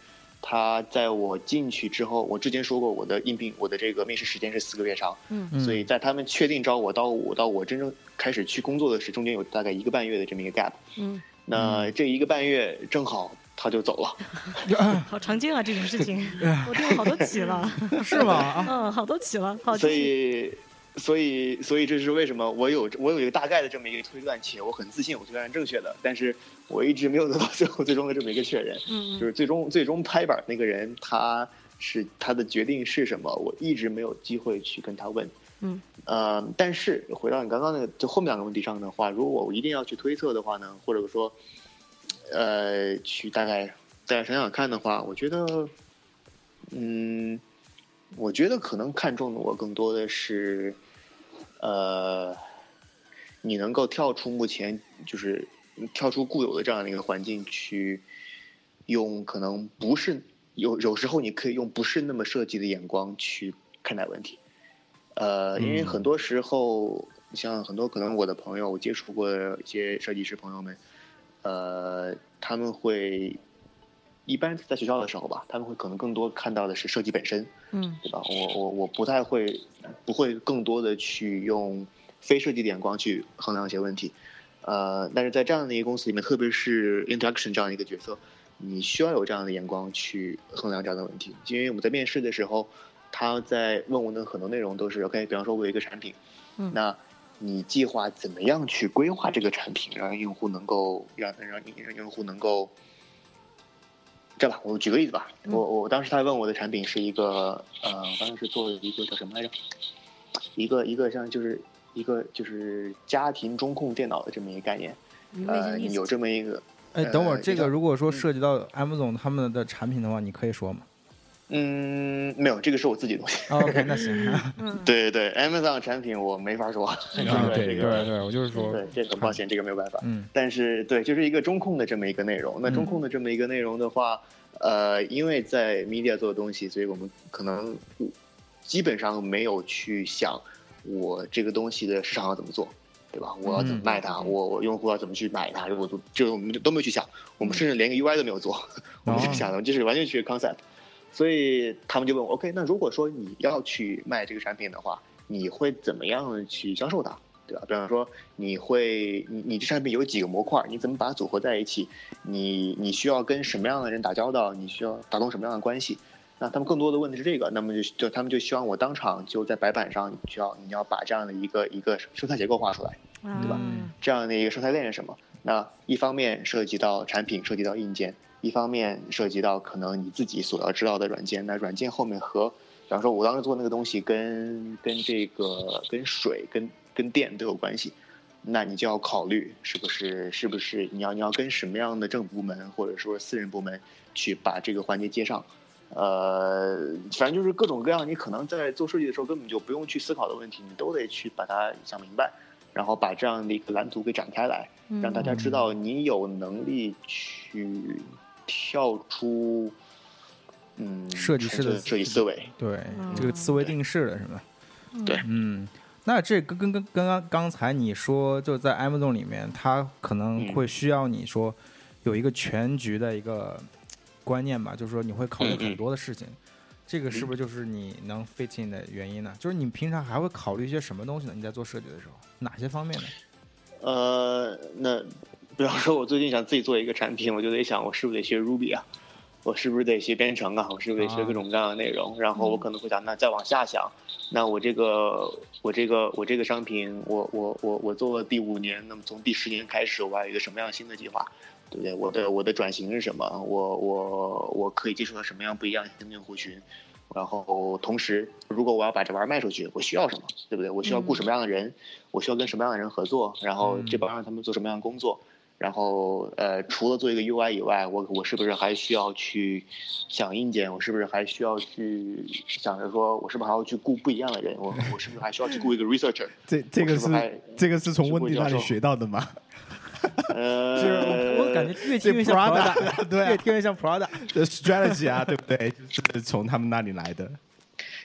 他在我进去之后，我之前说过我的应聘，我的这个面试时间是四个月长，嗯嗯所以在他们确定招我到我到我真正开始去工作的时，中间有大概一个半月的这么一个 gap。嗯那这一个半月正好他就走了。好常见啊这种事情，我听了好多起了，是吗？啊，嗯，好多起了，好，所以，所以，所以这是为什么我有我有一个大概的这么一个推断，且我很自信我推断是正确的，但是我一直没有得到最后最终的这么一个确认。嗯就是最终最终拍板那个人，他是他的决定是什么，我一直没有机会去跟他问。嗯，呃，但是回到你刚刚那个就后面两个问题上的话，如果我一定要去推测的话呢，或者说，呃，去大概大概想想看的话，我觉得，嗯，我觉得可能看中的我更多的是，呃，你能够跳出目前就是跳出固有的这样的一个环境去，用可能不是有有时候你可以用不是那么设计的眼光去看待问题，呃，因为嗯。很多时候像很多可能我的朋友，我接触过的一些设计师朋友们，呃，他们会一般在学校的时候吧，他们会可能更多看到的是设计本身，嗯对吧？我我我不太会，不会更多的去用非设计的眼光去衡量一些问题，呃，但是在这样的一个公司里面，特别是 interaction 这样一个角色，你需要有这样的眼光去衡量这样的问题，因为我们在面试的时候，他在问我的很多内容都是 OK，比方说我有一个产品，嗯那你计划怎么样去规划这个产品，让用户能够让让让用户能够。这样吧，我举个例子吧。嗯我我当时他问我的产品是一个呃，当时是做一个叫什么来着？一个一个像就是一个就是家庭中控电脑的这么一个概念。呃，有这么一个哎，等会儿呃这个如果说涉及到 Amazon 他们的产品的话，你可以说吗嗯，没有，这个是我自己的东西。哦？OK，那行。嗯，对对对，Amazon 产品我没法说。这个对对对，我就是说，对这很抱歉，这个没有办法。嗯但是对，就是一个中控的这么一个内容。那中嗯控的这么一个内容的话，呃，因为在 media 做的东西，所以我们可能基本上没有去想我这个东西的市场要怎么做，对吧？我要怎么卖它？嗯我我用户要怎么去买它？我都这个我们都没有去想，我们甚至连个 UI 都没有做，我们就想的就是完全去 concept。所以他们就问我，OK，那如果说你要去卖这个产品的话，你会怎么样去销售它？对吧？比方说，你会你你这产品有几个模块，你怎么把它组合在一起？你你需要跟什么样的人打交道？你需要打通什么样的关系？那他们更多的问的是这个，那么就就他们就希望我当场就在白板上，你需要你要把这样的一个一个生态结构画出来。对吧这样的一个生态链是什么？那一方面涉及到产品，涉及到硬件；一方面涉及到可能你自己所要知道的软件。那软件后面和，比方说我当时做那个东西跟跟这个跟水、跟跟电都有关系，那你就要考虑是不是是不是你要你要跟什么样的政府部门或者说私人部门去把这个环节接上。呃，反正就是各种各样，你可能在做设计的时候根本就不用去思考的问题，你都得去把它想明白，然后把这样的一个蓝图给展开来，让大家知道你有能力去跳出，嗯，设计师的设计思维。对嗯，这个思维定式的是吧？对嗯，那这跟跟跟跟刚刚才你说，就在 Amazon 里面，它可能嗯会需要你说有一个全局的一个观念吧，就是说你会考虑很多的事情。这个是不是就是你能 fit in 的原因呢？就是你平常还会考虑一些什么东西呢？你在做设计的时候，哪些方面呢？呃，那比方说，我最近想自己做一个产品，我就得想，我是不是得学 Ruby 啊？我是不是得学编程啊？我是不是得学各种各样的内容？然后我可能会想，那再往下想，那我这个我这个我这个商品，我我我我做了第五年，那么从第十年开始，我要有一个什么样新的计划？对不对？我的我的转型是什么？我我我可以接触到什么样不一样新的用户群？然后同时，如果我要把这玩意儿卖出去，我需要什么？对不对？我需要雇什么样的人？我需要跟什么样的人合作？然后这帮让他们做什么样的工作？然后呃，除了做一个 UI 以外，我我是不是还需要去想硬件？我是不是还需要去想着说，我是不是还要去雇不一样的人？我我是不是还需要去雇一个 researcher？这这个是是是这个是从温迪那里学到的吗？呃，就是我我感觉越听越像 Prada，Prada，对啊 越听越像 Prada。的 strategy 啊，对不对？就是从他们那里来的。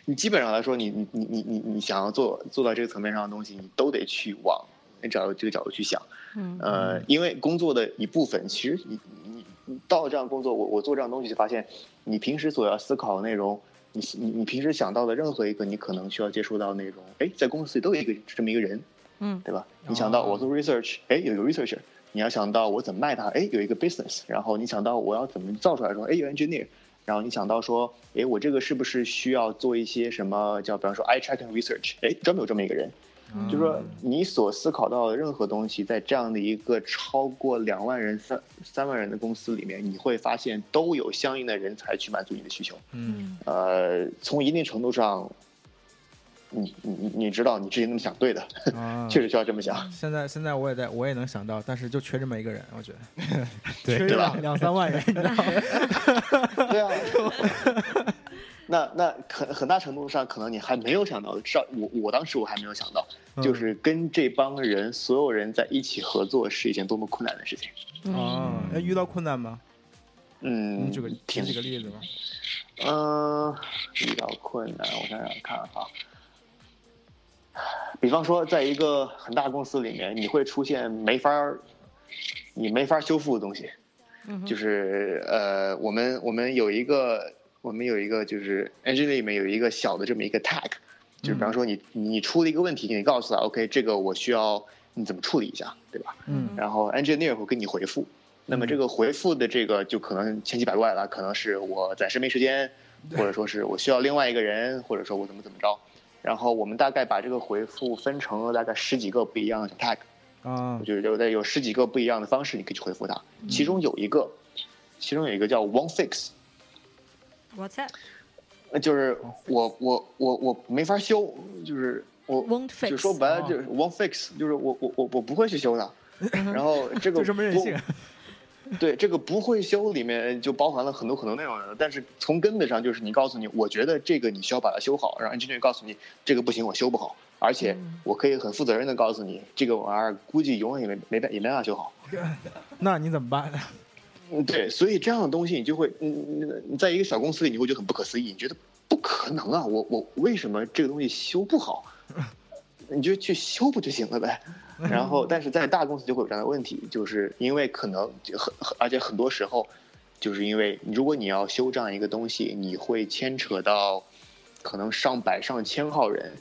你基本上来说，你你你你你你想要做做到这个层面上的东西，你都得去往你找这个角度去想。嗯呃，因为工作的一部分，其实你你你到了这样工作，我我做这样东西，就发现你平时所要思考的内容，你你你平时想到的任何一个你可能需要接触到的内容，哎，在公司里都有一个这么一个人，嗯对吧？你想到我做 research，哎，有一个 researcher。你要想到我怎么卖它，哎，有一个 business，然后你想到我要怎么造出来说，哎，有 engineer，然后你想到说，哎，我这个是不是需要做一些什么叫，比方说 eye tracking research，哎，专门有这么一个人，就是说你所思考到的任何东西，在这样的一个超过两万人、三三万人的公司里面，你会发现都有相应的人才去满足你的需求。嗯呃，从一定程度上，你你你你知道你之前那么想对的，啊，确实需要这么想。现在现在我也在，我也能想到，但是就缺这么一个人，我觉得 对对吧两两三万人，你知道吗？对啊，那那很很大程度上，可能你还没有想到，至少我我当时我还没有想到，嗯就是跟这帮人所有人在一起合作是一件多么困难的事情。啊，那遇到困难吗？嗯你举个，举几个例子吧。嗯，遇到困难，我想想看哈。比方说，在一个很大公司里面，你会出现没法儿，你没法修复的东西，就是呃，我们我们有一个，我们有一个就是 engine 里面有一个小的这么一个 tag，就是比方说你你出了一个问题，你告诉他 OK，这个我需要你怎么处理一下，对吧？嗯然后 engineer 会给你回复。那么这个回复的这个就可能千奇百怪了，可能是我暂时没时间，或者说是我需要另外一个人，或者说我怎么怎么着。然后我们大概把这个回复分成了大概十几个不一样的 tag，啊我觉得有的有十几个不一样的方式你可以去回复它。其中有一个，其中有一个叫 one fix，What's that? 呃就是我我我我没法修，就是我 Won't fix 就说白了就是 won't fix，就是我我我我不会去修的。然后这个 就这么任不性。对，这个不会修里面就包含了很多很多内容，但是从根本上就是你告诉你，我觉得这个你需要把它修好，然后 engineer 告诉你这个不行，我修不好，而且我可以很负责任的告诉你，这个玩意儿估计永远也没没办也没办法修好。那你怎么办呢？嗯，对，所以这样的东西你就会，嗯，你你在一个小公司里，你会觉得很不可思议，你觉得不可能啊，我我为什么这个东西修不好？你就去修不就行了呗？然后，但是在大公司就会有这样的问题，就是因为可能就很，很而且很多时候，就是因为如果你要修这样一个东西，你会牵扯到可能上百上千号人，啊，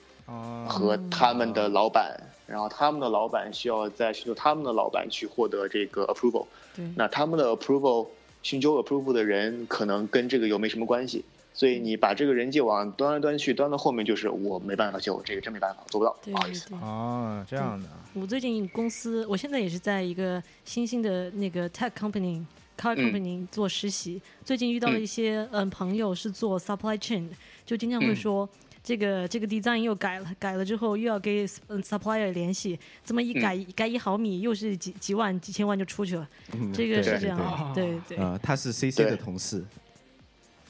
和他们的老板，然后他们的老板需要再寻求他们的老板去获得这个 approval。对那他们的 approval 寻求 approval 的人可能跟这个又没什么关系，所以你把这个人际网端来端去，端到后面就是我没办法修，这个真没办法，做不到，对不好意思。对对。哦，这样的，我最近公司，我现在也是在一个新兴的那个 tech company。car 嗯 company 做实习，最近遇到了一些嗯朋友是做 supply chain，的就经常会嗯说、这个这个 design 又改了，改了之后又要跟嗯 supplier 联系，这么一改、改一毫米又是几几万几千万就出去了，嗯这个是这样对的，对对。呃，他是 CC 的同事，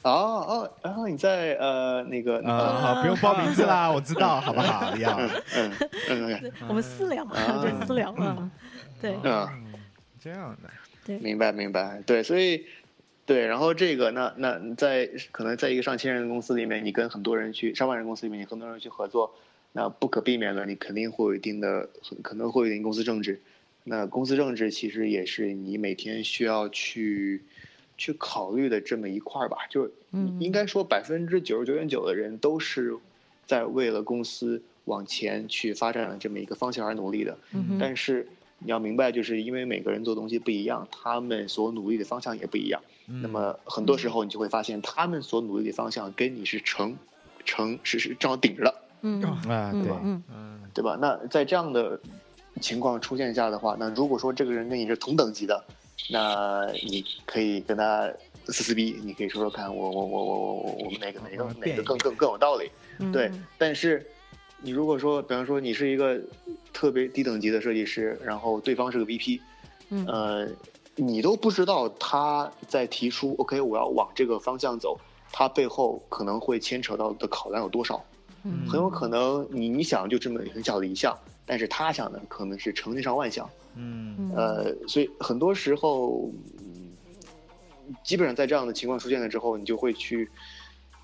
哦哦，然后你在呃那个呃，好，不用报名字啦，我知道，好不好？要，嗯嗯嗯我们私聊，啊。对私聊啊，对。嗯。这样的，对。明白明白，对，所以对，然后这个那那在可能在一个上千人的公司里面，你跟很多人去上万人公司里面，你很多人去合作，那不可避免的，你肯定会有一定的可能会有一定公司政治。那公司政治其实也是你每天需要去去考虑的这么一块儿吧，就是嗯应该说百分之九十九点九的人都是在为了公司往前去发展的这么一个方向而努力的。嗯但是你要明白，就是因为每个人做东西不一样，他们所努力的方向也不一样。嗯那么很多时候你就会发现，他们所努力的方向跟你是成成是是正好顶着的，嗯啊，嗯对，嗯嗯对吧？那在这样的情况出现下的话，那如果说这个人跟你是同等级的，那你可以跟他撕撕逼，你可以说说看，我我我我我我我们哪个哪个哪个更更更有道理？嗯，对嗯，但是你如果说，比方说你是一个特别低等级的设计师，然后对方是个 VP，嗯呃，你都不知道他在提出 OK 我要往这个方向走，他背后可能会牵扯到的考量有多少？嗯很有可能你你想就这么很小的一项，但是他想的可能是成千上万项。嗯嗯呃，所以很多时候，嗯基本上在这样的情况出现了之后，你就会去，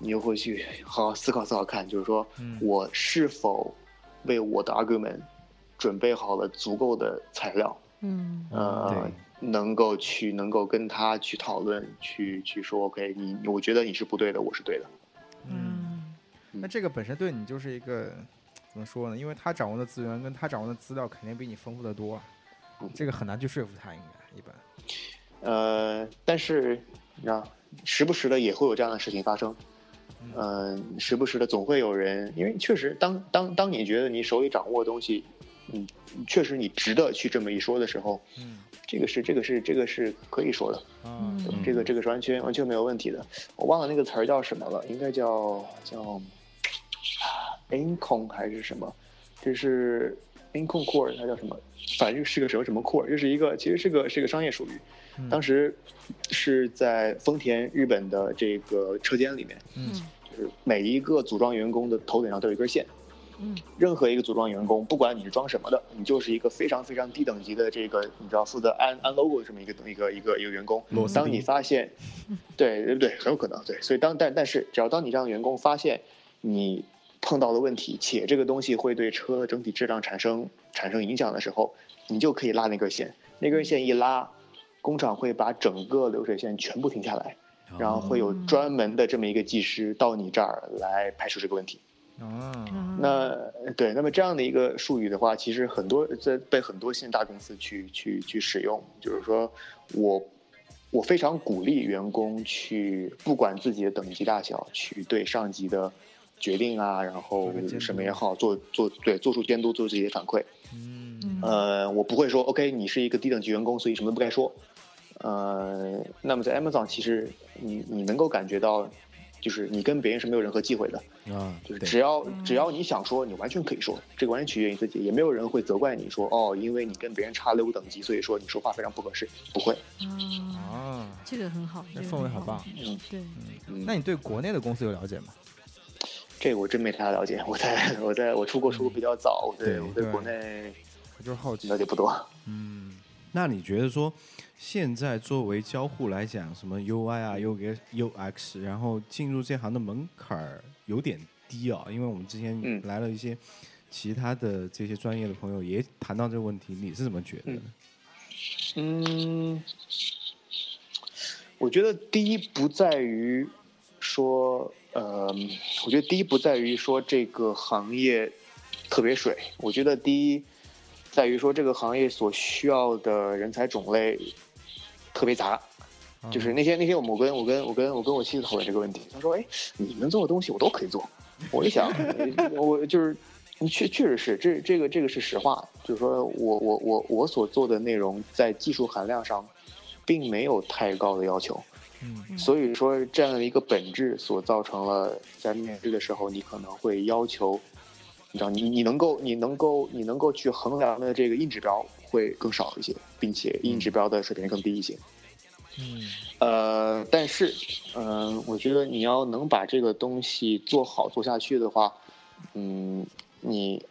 你就会去好好思考思考看，就是说嗯我是否为我的 argument 准备好了足够的材料，嗯呃，能够去能够跟他去讨论，去去说 OK，你我觉得你是不对的，我是对的。嗯，那这个本身对你就是一个怎么说呢？因为他掌握的资源跟他掌握的资料肯定比你丰富的多。这个很难去说服他，应该一般。呃，但是你知道，时不时的也会有这样的事情发生。嗯、时不时的总会有人，因为确实当当当你觉得你手里掌握的东西，嗯，确实你值得去这么一说的时候，嗯这个是这个是这个是可以说的，啊，嗯这个这个是完全完全没有问题的。我忘了那个词儿叫什么了，应该叫叫 incon 还是什么？这是 incon core，它叫什么？反正是个什么什么 core，这是一个其实是个是个商业术语。嗯当时是在丰田日本的这个车间里面，嗯就是每一个组装员工的头顶上都有一根线。嗯任何一个组装员工，不管你是装什么的，你就是一个非常非常低等级的这个，你知道负责安安 logo 的这么一个一个一个一个员工当你发现，对对对，很有可能对。所以当但但是，只要当你这样的员工发现你碰到了问题，且这个东西会对车的整体质量产生产生影响的时候，你就可以拉那根线。那根线一拉，工厂会把整个流水线全部停下来，然后会有专门的这么一个技师到你这儿来排除这个问题。啊，嗯。那对，那么这样的一个术语的话，其实很多在被很多现大公司去去去使用，就是说我我非常鼓励员工去不管自己的等级大小，去对上级的决定啊，然后什么也好，做做对做出监督，做自己的反馈。嗯。嗯。呃，我不会说 OK，你是一个低等级员工，所以什么都不该说。呃，那么在 Amazon，其实你你能够感觉到，就是你跟别人是没有任何忌讳的。啊，就是只要只要你想说，你完全可以说，这个完全取决于你自己，也没有人会责怪你说哦，因为你跟别人差六个等级，所以说你说话非常不合适，不会。啊，啊，这个很好，这这个很氛围很棒。嗯，对，嗯那你对国内的公司有了解吗？这个我真没太了解，我在 我在我出国出国比较早，我对对我对对国内我就是好奇了。解不多。嗯那你觉得说，现在作为交互来讲，什么 UI 啊、UX、UX，然后进入这行的门槛儿有点低啊？因为我们之前嗯来了一些其他的这些专业的朋友，也谈到这个问题，你是怎么觉得的？嗯，我觉得第一不在于说，呃，我觉得第一不在于说这个行业特别水，我觉得第一在于说这个行业所需要的人才种类特别杂。啊就是那天那天我跟我跟我跟我跟我妻子讨论这个问题，她说：“哎，你们做的东西我都可以做。”我一想，呃 我就是确确实是这这个这个是实话，就是说我我我我所做的内容在技术含量上，并没有太高的要求，嗯所以说这样的一个本质所造成了在面试的时候，你可能会要求，你知道你你能够你能够你能够去衡量的这个硬指标会更少一些，并且硬指标的水平更低一些。嗯呃，但是，嗯、我觉得你要能把这个东西做好做下去的话，嗯，你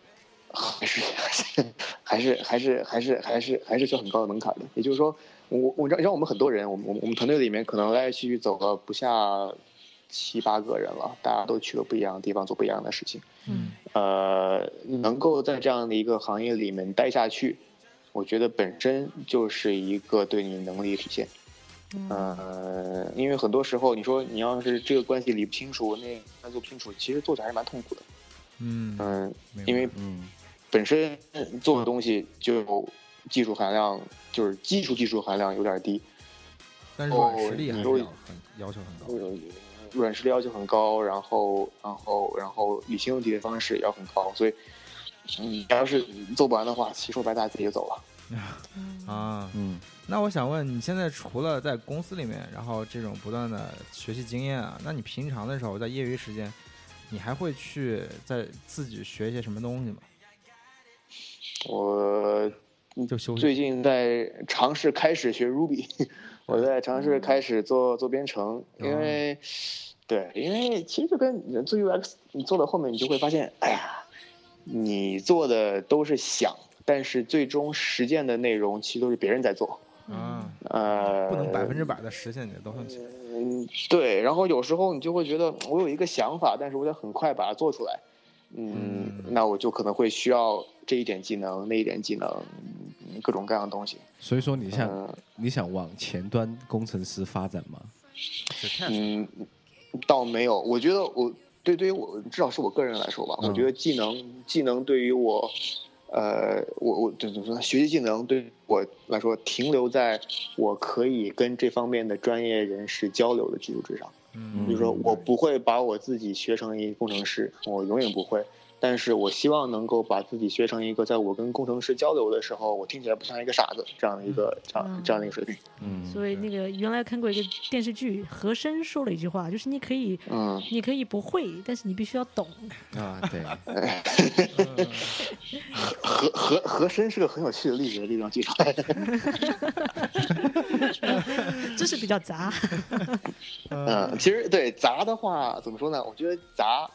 还是 还是还是还是还是还是需要很高的门槛的。也就是说，我我知道，让我们很多人，我们我们我们团队里面可能来来去去走了不下七八个人了，大家都去了不一样的地方，做不一样的事情。嗯呃，能够在这样的一个行业里面待下去，我觉得本身就是一个对你能力的体现。呃，因为很多时候你说你要是这个关系理不清楚，那那做不清楚，其实做起来还是蛮痛苦的。嗯嗯、因为嗯本身做的东西就技术含量，就是基础技术含量有点低，但是软实力还是很要求很高。呃，软实力要求很高，然后然后然后理性问题的方式也要很高，所以你要是做不完的话，其实说白了大家自己就走了。啊，嗯，那我想问，你现在除了在公司里面，然后这种不断的学习经验啊，那你平常的时候，在业余时间，你还会去在自己学一些什么东西吗？我就休息最近在尝试开始学 Ruby，我在尝试开始做做编程，因为对，因为其实就跟你做 UX，你做到后面你就会发现，哎呀，你做的都是想，但是最终实践的内容其实都是别人在做，嗯，呃，不能百分之百的实现你的东西。嗯，对，然后有时候你就会觉得我有一个想法，但是我得很快把它做出来，嗯，那我就可能会需要这一点技能，那一点技能，嗯各种各样的东西。所以说你想、嗯你想往前端工程师发展吗？嗯，倒没有，我觉得我对对于我至少是我个人来说吧，嗯我觉得技能技能对于我，呃，我我怎么说呢？学习技能对我来说停留在我可以跟这方面的专业人士交流的基础之上。嗯就是说我不会把我自己学成一个工程师，我永远不会。但是我希望能够把自己学成一个，在我跟工程师交流的时候，我听起来不像一个傻子这样的一个这样这样的一个水平。嗯，所以那个原来看过一个电视剧，和珅说了一句话，就是你可以，嗯，你可以不会，但是你必须要懂。啊，对，和和和珅是个很有趣的例子，这张举出来的。知识比较杂，嗯，其实对杂的话怎么说呢？我觉得杂，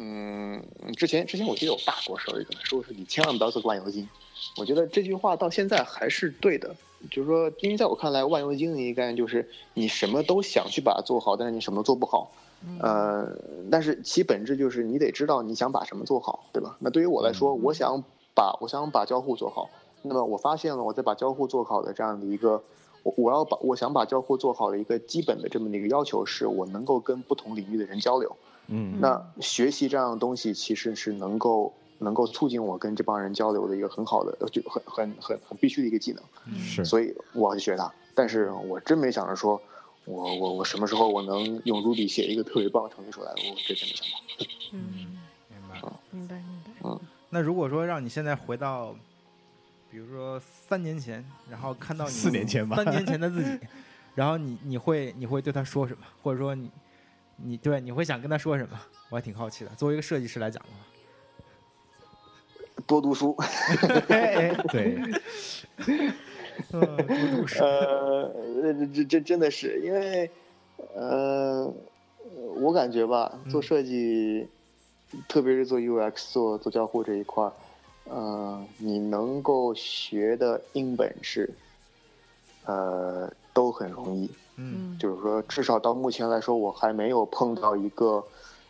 嗯，之前之前我记得我爸给我说一个，说是你千万不要做万油精。我觉得这句话到现在还是对的，就是说，因为在我看来，万油精的一个概念就是你什么都想去把它做好，但是你什么都做不好。呃，但是其本质就是你得知道你想把什么做好，对吧？那对于我来说，我想把我想把交互做好，那么我发现了我在把交互做好的这样的一个，我我要把我想把交互做好的一个基本的这么的一个要求是，我能够跟不同领域的人交流。嗯那学习这样的东西其实是能够能够促进我跟这帮人交流的一个很好的，呃就很很很很必须的一个技能。是，所以我要去学它。但是我真没想着说，我我我什么时候我能用 Ruby 写一个特别棒的程序出来，我这真没想到。嗯，明白。明白明白。嗯那如果说让你现在回到，比如说三年前，然后看到你四年前吧三年前的自己，然后你你会你会对他说什么？或者说你你对你会想跟他说什么？我还挺好奇的。作为一个设计师来讲的话，多读书，哎对，呃，多读书呃，这这这真的是因为，呃，我感觉吧，做设计，特别是做 UX、做做交互这一块儿，呃，你能够学的硬本事，呃，都很容易。嗯就是说，至少到目前来说，我还没有碰到一个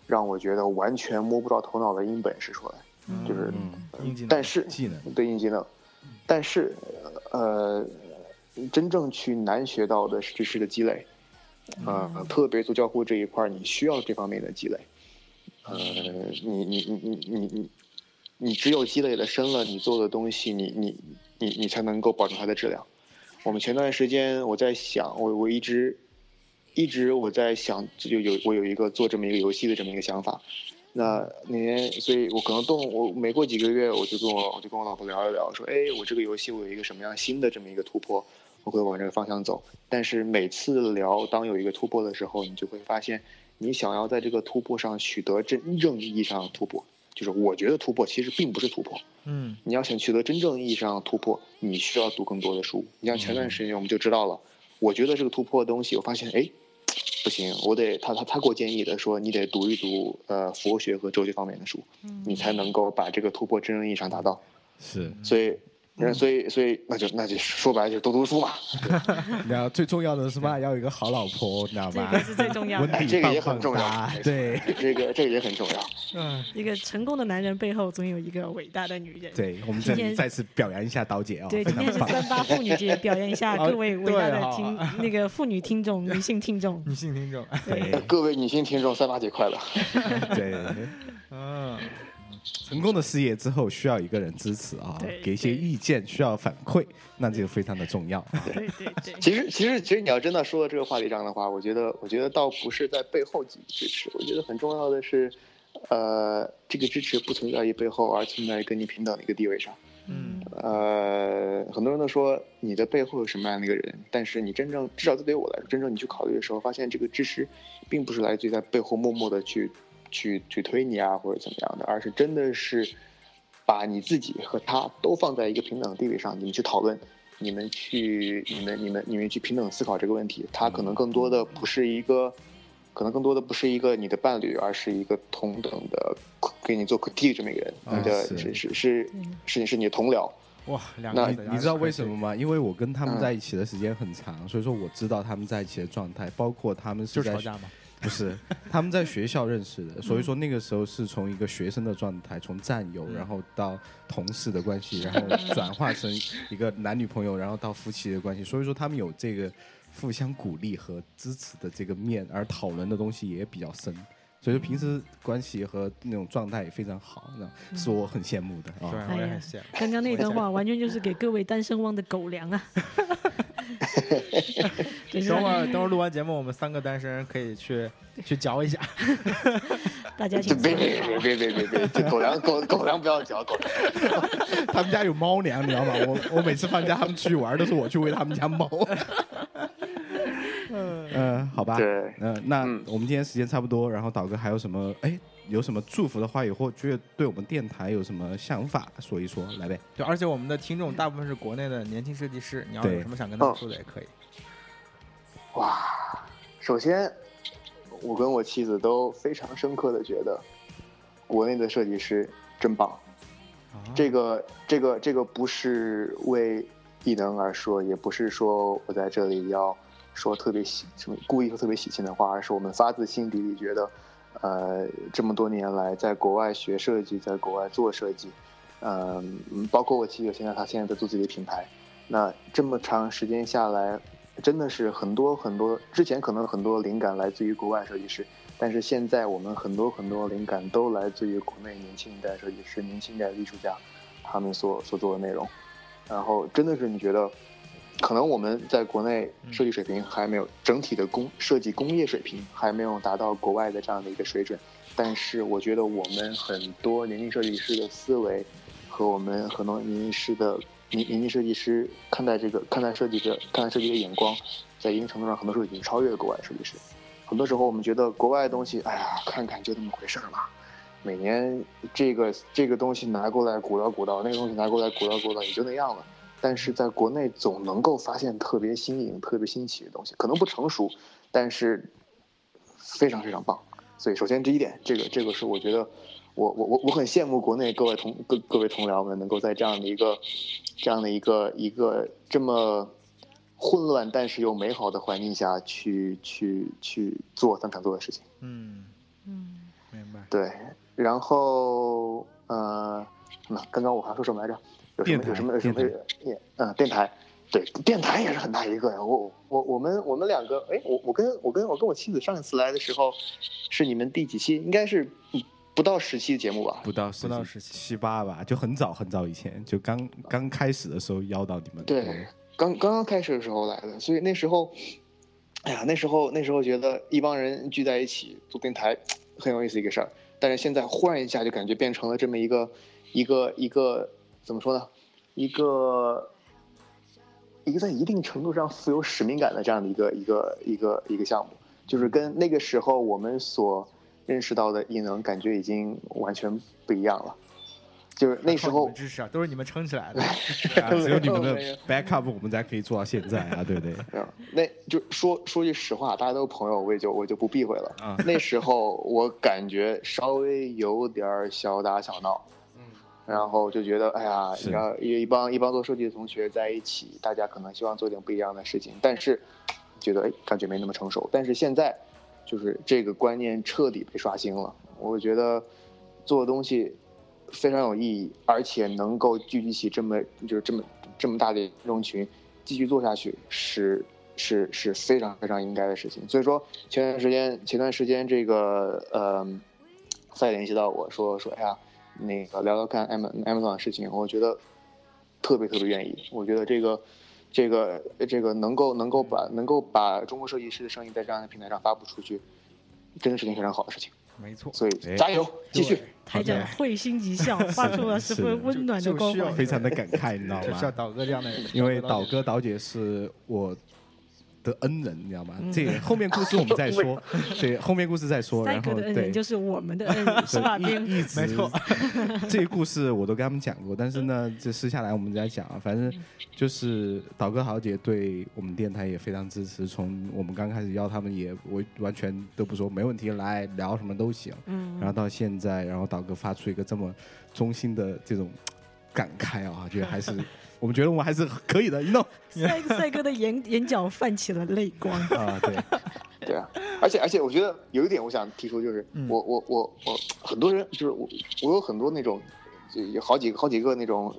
让我觉得完全摸不着头脑的硬本事出来。就是嗯，硬技能，但是技能，对硬技能，但是呃，真正去难学到的是知识的积累，呃，特别做交互这一块儿，你需要这方面的积累。呃，你你你你你你你只有积累的深了，你做的东西，你你你你才能够保证它的质量。我们前段时间我在想，我我一直一直我在想，就有我有一个做这么一个游戏的这么一个想法。那那天，所以我可能动我没过几个月，我就跟我我就跟我老婆聊一聊，说，哎，我这个游戏我有一个什么样新的这么一个突破，我会往这个方向走。但是每次聊，当有一个突破的时候，你就会发现，你想要在这个突破上取得真正意义上的突破，就是我觉得突破其实并不是突破。嗯你要想取得真正意义上的突破，你需要读更多的书。你像前段时间我们就知道了，我觉得这个突破的东西，我发现哎，不行，我得他他他给我建议的说，你得读一读呃佛学和哲学方面的书，你才能够把这个突破真正意义上达到。是，所以，那所以所以那就那就说白了就多读书嘛。然后最重要的是嘛，要有一个好老婆，你知道吧这个？是最重要的。温蒂这个也很重要啊，对这个这个也很重要。嗯，一个成功的男人背后总有一个伟大的女人。对，我们这今天里再次表扬一下刀姐啊，对。今天是三八妇女节，表扬一下哦各位伟大的听好那个妇女听众、女性听众。女性听众，对呃各位女性听众，三八节快乐！对，嗯，成功的事业之后需要一个人支持啊，给一些意见，需要反馈，那这个非常的重要。对对对，其实，其实，其实你要真的说到这个话题上的话，我觉得，我觉得倒不是在背后给予支持，我觉得很重要的是，呃，这个支持不存在于背后，而存在于跟你平等的一个地位上。嗯呃，很多人都说你的背后有什么样的一个人，但是你真正，至少对于我来说，真正你去考虑的时候，发现这个支持，并不是来自于在背后默默的去去去推你啊，或者怎么样的，而是真的是把你自己和他都放在一个平等的地位上，你们去讨论，你们去你们你们你们去平等思考这个问题，他可能更多的不是一个。可能更多的不是一个你的伴侣，而是一个同等的给你做 critique 这么一个人，啊你的是是是是是是你的同僚，哇，两那个你你知道为什么吗？因为我跟他们嗯在一起的时间很长，所以说我知道他们在一起的状态，包括他们是在就是吵架吗？不是他们在学校认识的，所以说那个时候是从一个学生的状态，从战友，然后到同事的关系，然后 转化成一个男女朋友，然后到夫妻的关系，所以说他们有这个互相鼓励和支持的这个面，而讨论的东西也比较深，所以说平时关系和那种状态也非常好，那是我很羡慕的啊。对，哎呀我也很羡慕。刚刚那段话完全就是给各位单身汪的狗粮啊！就 是等会儿等会儿录完节目，我们三个单身人可以去去嚼一下。大家就 请别别别别别别别，这狗粮狗狗粮不要嚼，狗粮。他们家有猫粮，你知道吗？我我每次放假他们出去玩，都是我去喂他们家猫。嗯、好吧。对嗯、那嗯我们今天时间差不多，然后导哥还有什么？哎，有什么祝福的话语，或觉得对我们电台有什么想法，说一说，来呗。对，而且我们的听众大部分是国内的年轻设计师，你要有什么想跟他们说的也可以。哇，首先，我跟我妻子都非常深刻的觉得，国内的设计师真棒。啊这个这个这个不是为异能而说，也不是说我在这里要说特别喜什么故意说特别喜庆的话，而是我们发自心底里觉得，呃，这么多年来在国外学设计，在国外做设计，嗯、包括我妻子现在她现在在做自己的品牌，那这么长时间下来，真的是很多很多之前可能很多灵感来自于国外设计师，但是现在我们很多很多灵感都来自于国内年轻一代设计师、年轻一代艺术家，他们所所做的内容，然后真的是你觉得，可能我们在国内设计水平还没有整体的工设计工业水平还没有达到国外的这样的一个水准，但是我觉得我们很多年轻设计师的思维和我们很多年轻师的年年轻设计师看待这个看待设计的看待设计的眼光，在一定程度上很多时候已经超越了国外设计师。很多时候我们觉得国外的东西，哎呀，看看就那么回事儿嘛。每年这个这个东西拿过来鼓捣鼓捣，那个东西拿过来鼓捣鼓捣，也就那样了。但是在国内总能够发现特别新颖、特别新奇的东西，可能不成熟，但是非常非常棒。所以首先这一点，这个这个是我觉得我我我我很羡慕国内各位同各各位同僚们能够在这样的一个这样的一个一个这么混乱但是又美好的环境下去去去做他们想做的事情。嗯，嗯，明白。对，然后呃，那刚刚我还说什么来着？有什么电台有什么有什么电也嗯电台，对电台也是很大一个呀。我我我们我们两个，哎，我我跟我跟我跟我妻子上一次来的时候，是你们第几期？应该是嗯不到十期的节目吧？不到不到十七八吧，就很早很早以前，就刚刚开始的时候邀到你们。对，刚刚刚开始的时候来的，所以那时候，哎呀，那时候那时候觉得一帮人聚在一起做电台很有意思一个事儿，但是现在忽然一下就感觉变成了这么一个一个一个怎么说呢？一个一个在一定程度上富有使命感的这样的一个一个一个一个项目，就是跟那个时候我们所认识到的异能感觉已经完全不一样了。就是那时候们支持啊，都是你们撑起来的。啊，只有你们的 backup，我们才可以做到现在啊，对不对？嗯，那就说说句实话，大家都是朋友，我也就我就不避讳了。啊那时候我感觉稍微有点小打小闹，嗯，然后就觉得，哎呀，是你要，一一帮一帮做设计的同学在一起，大家可能希望做点不一样的事情，但是觉得哎，感觉没那么成熟。但是现在，就是这个观念彻底被刷新了。我觉得做的东西非常有意义，而且能够聚集起这么就是这么这么大的观众群，继续做下去是是是非常非常应该的事情。所以说前段时间前段时间这个呃，再联系到我说说，哎呀，那个聊聊看 Am Amazon 的事情，我觉得特别特别愿意。我觉得这个这个这个能够能够把能够把中国设计师的声音在这样的平台上发布出去，真的是件非常好的事情。没错。所以哎加油，继续。台长会心一笑，发出了十分温暖的光环就需要。非常的感慨，你知道吗？就需要导哥这样的人，因为导哥导姐是我的恩人，你知道吗？嗯这个后面故事我们再说，对，后面故事再说。赛然后对哥的恩人，就是我们的恩人，是吧？一一直没错，这个故事我都跟他们讲过，但是呢，这私下来我们再讲啊。反正就是导哥豪杰对我们电台也非常支持，从我们刚开始邀他们也我完全都不说没问题，来聊什么都行。嗯，然后到现在，然后导哥发出一个这么衷心的这种感慨啊，觉得还是我们觉得我们还是可以的，你 know 赛赛哥的眼眼角泛起了泪光。啊，对，对啊，而且而且我觉得有一点我想提出就是，嗯。我我我我很多人就是我我有很多那种就有好几个好几个那种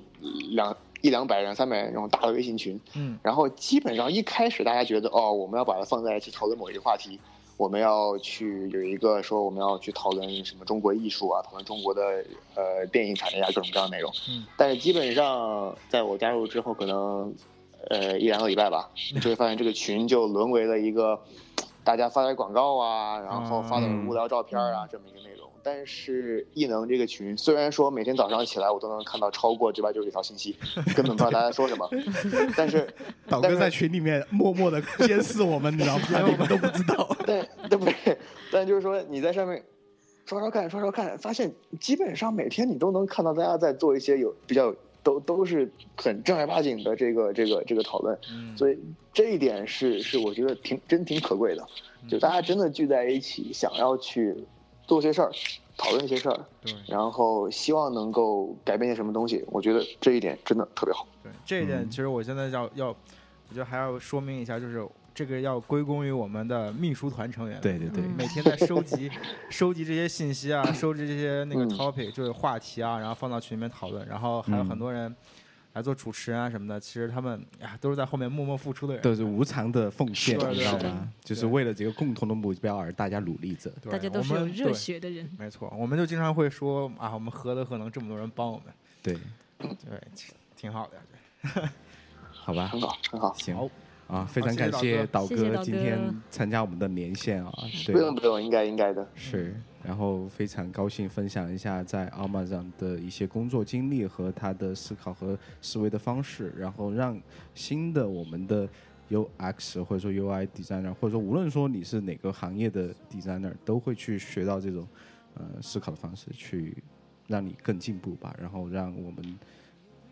两一两百两三百那种大的微信群，嗯，然后基本上一开始大家觉得哦我们要把它放在一起讨论某一个话题，我们要去有一个说我们要去讨论什么中国艺术啊，讨论中国的呃电影产业啊各种各样的内容。嗯。但是基本上在我加入之后，可能呃一两个礼拜吧，你就会发现这个群就沦为了一个大家发点广告啊，然后发点无聊照片啊、这么一个内容。但是艺能这个群，虽然说每天早上起来我都能看到超过九百九十条信息，根本不知道大家说什么，但是 导哥在群里面默默的监视我们，你知道吗？我们都不知道。但对不对？但就是说你在上面刷刷看，刷刷看，发现基本上每天你都能看到大家在做一些有比较都都是很正儿八经的这个这个这个讨论，嗯所以这一点是是我觉得挺真挺可贵的，就大家真的聚在一起，想要去做些事儿，讨论一些事儿，对然后希望能够改变些什么东西，我觉得这一点真的特别好。对，这一点其实我现在要要，我觉得还要说明一下，就是这个要归功于我们的秘书团成员。对对对，嗯每 天在收集收集这些信息啊，收集这些那个嗯 topic，、就是话题啊，然后放到群里面讨论，然后还有嗯很多人来做主持人啊什么的，其实他们呀都是在后面默默付出的人。都是无偿的奉献，你知道吗？就是为了这个共同的目标而大家努力着。对大家都我们是有热对血的人。没错，我们就经常会说啊，我们何德何能，这么多人帮我们，对，对，挺挺好的。对好吧很，好，很好，行好，啊，非常感谢导谢谢导哥今天参加我们的连线啊，对不，用不用，应该应该的。是，然后非常高兴分享一下在 Amazon 的一些工作经历和他的思考和思维的方式，然后让新的我们的 UX 或者说 UI designer，或者说无论说你是哪个行业的 designer，都会去学到这种呃思考的方式，去让你更进步吧，然后让我们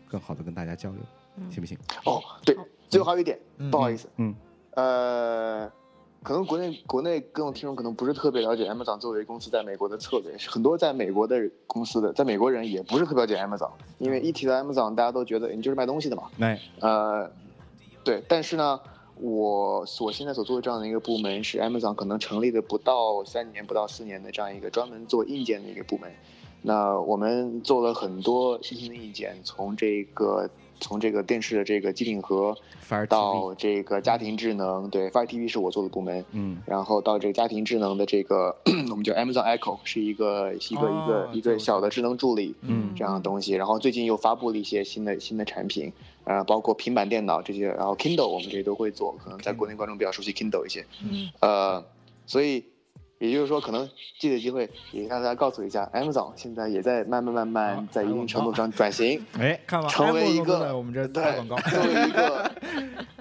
更好的跟大家交流，行不行？哦，对，最后还有一点，嗯不好意思，嗯。呃，可能国内国内各种听众可能不是特别了解 Amazon 作为公司在美国的策略，很多在美国的公司的在美国人也不是特别了解 Amazon，因为一提到 Amazon，大家都觉得你就是卖东西的嘛，来，呃，对，但是呢，我所现在所做的这样的一个部门是 Amazon 可能成立的不到三年、不到四年的这样一个专门做硬件的一个部门。那我们做了很多新兴的硬件，从这个从这个电视的这个机顶盒到这个家庭智能，对 Fire TV 是我做的部门，嗯。然后到这个家庭智能的这个 我们叫 Amazon Echo，是一个一个、哦一个一个小的智能助理，嗯这样的东西。然后最近又发布了一些新的新的产品，呃，包括平板电脑这些，然后 Kindle 我们这些都会做，可能在国内观众比较熟悉 Kindle 一些，嗯，呃，所以也就是说，可能借这机会也让大家告诉一下，Amazon 现在也在慢慢慢慢在一定程度上转型，哎，看吧，成为一个我们这对打广告。作为一个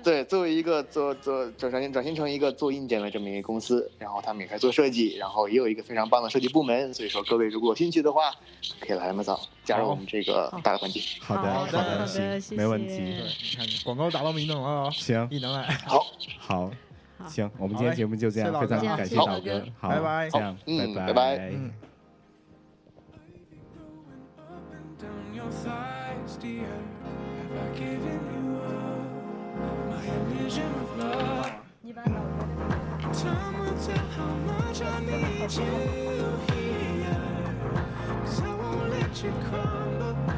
对作为一个做做转转型转型成一个做硬件的这么一个公司，然后他们也开始做设计，然后也有一个非常棒的设计部门，所以说各位如果有兴趣的话，可以来 Amazon 加入我们这个大的团体。好的好好的好行的，没问题，对，你看广告打到米能了啊，行一能来，好，好。好行，我们今天节目就这样，非常感谢导哥，好，拜拜这样，嗯拜拜拜嗯。down your thighs, dear. Have I given you of love. 你把导哥的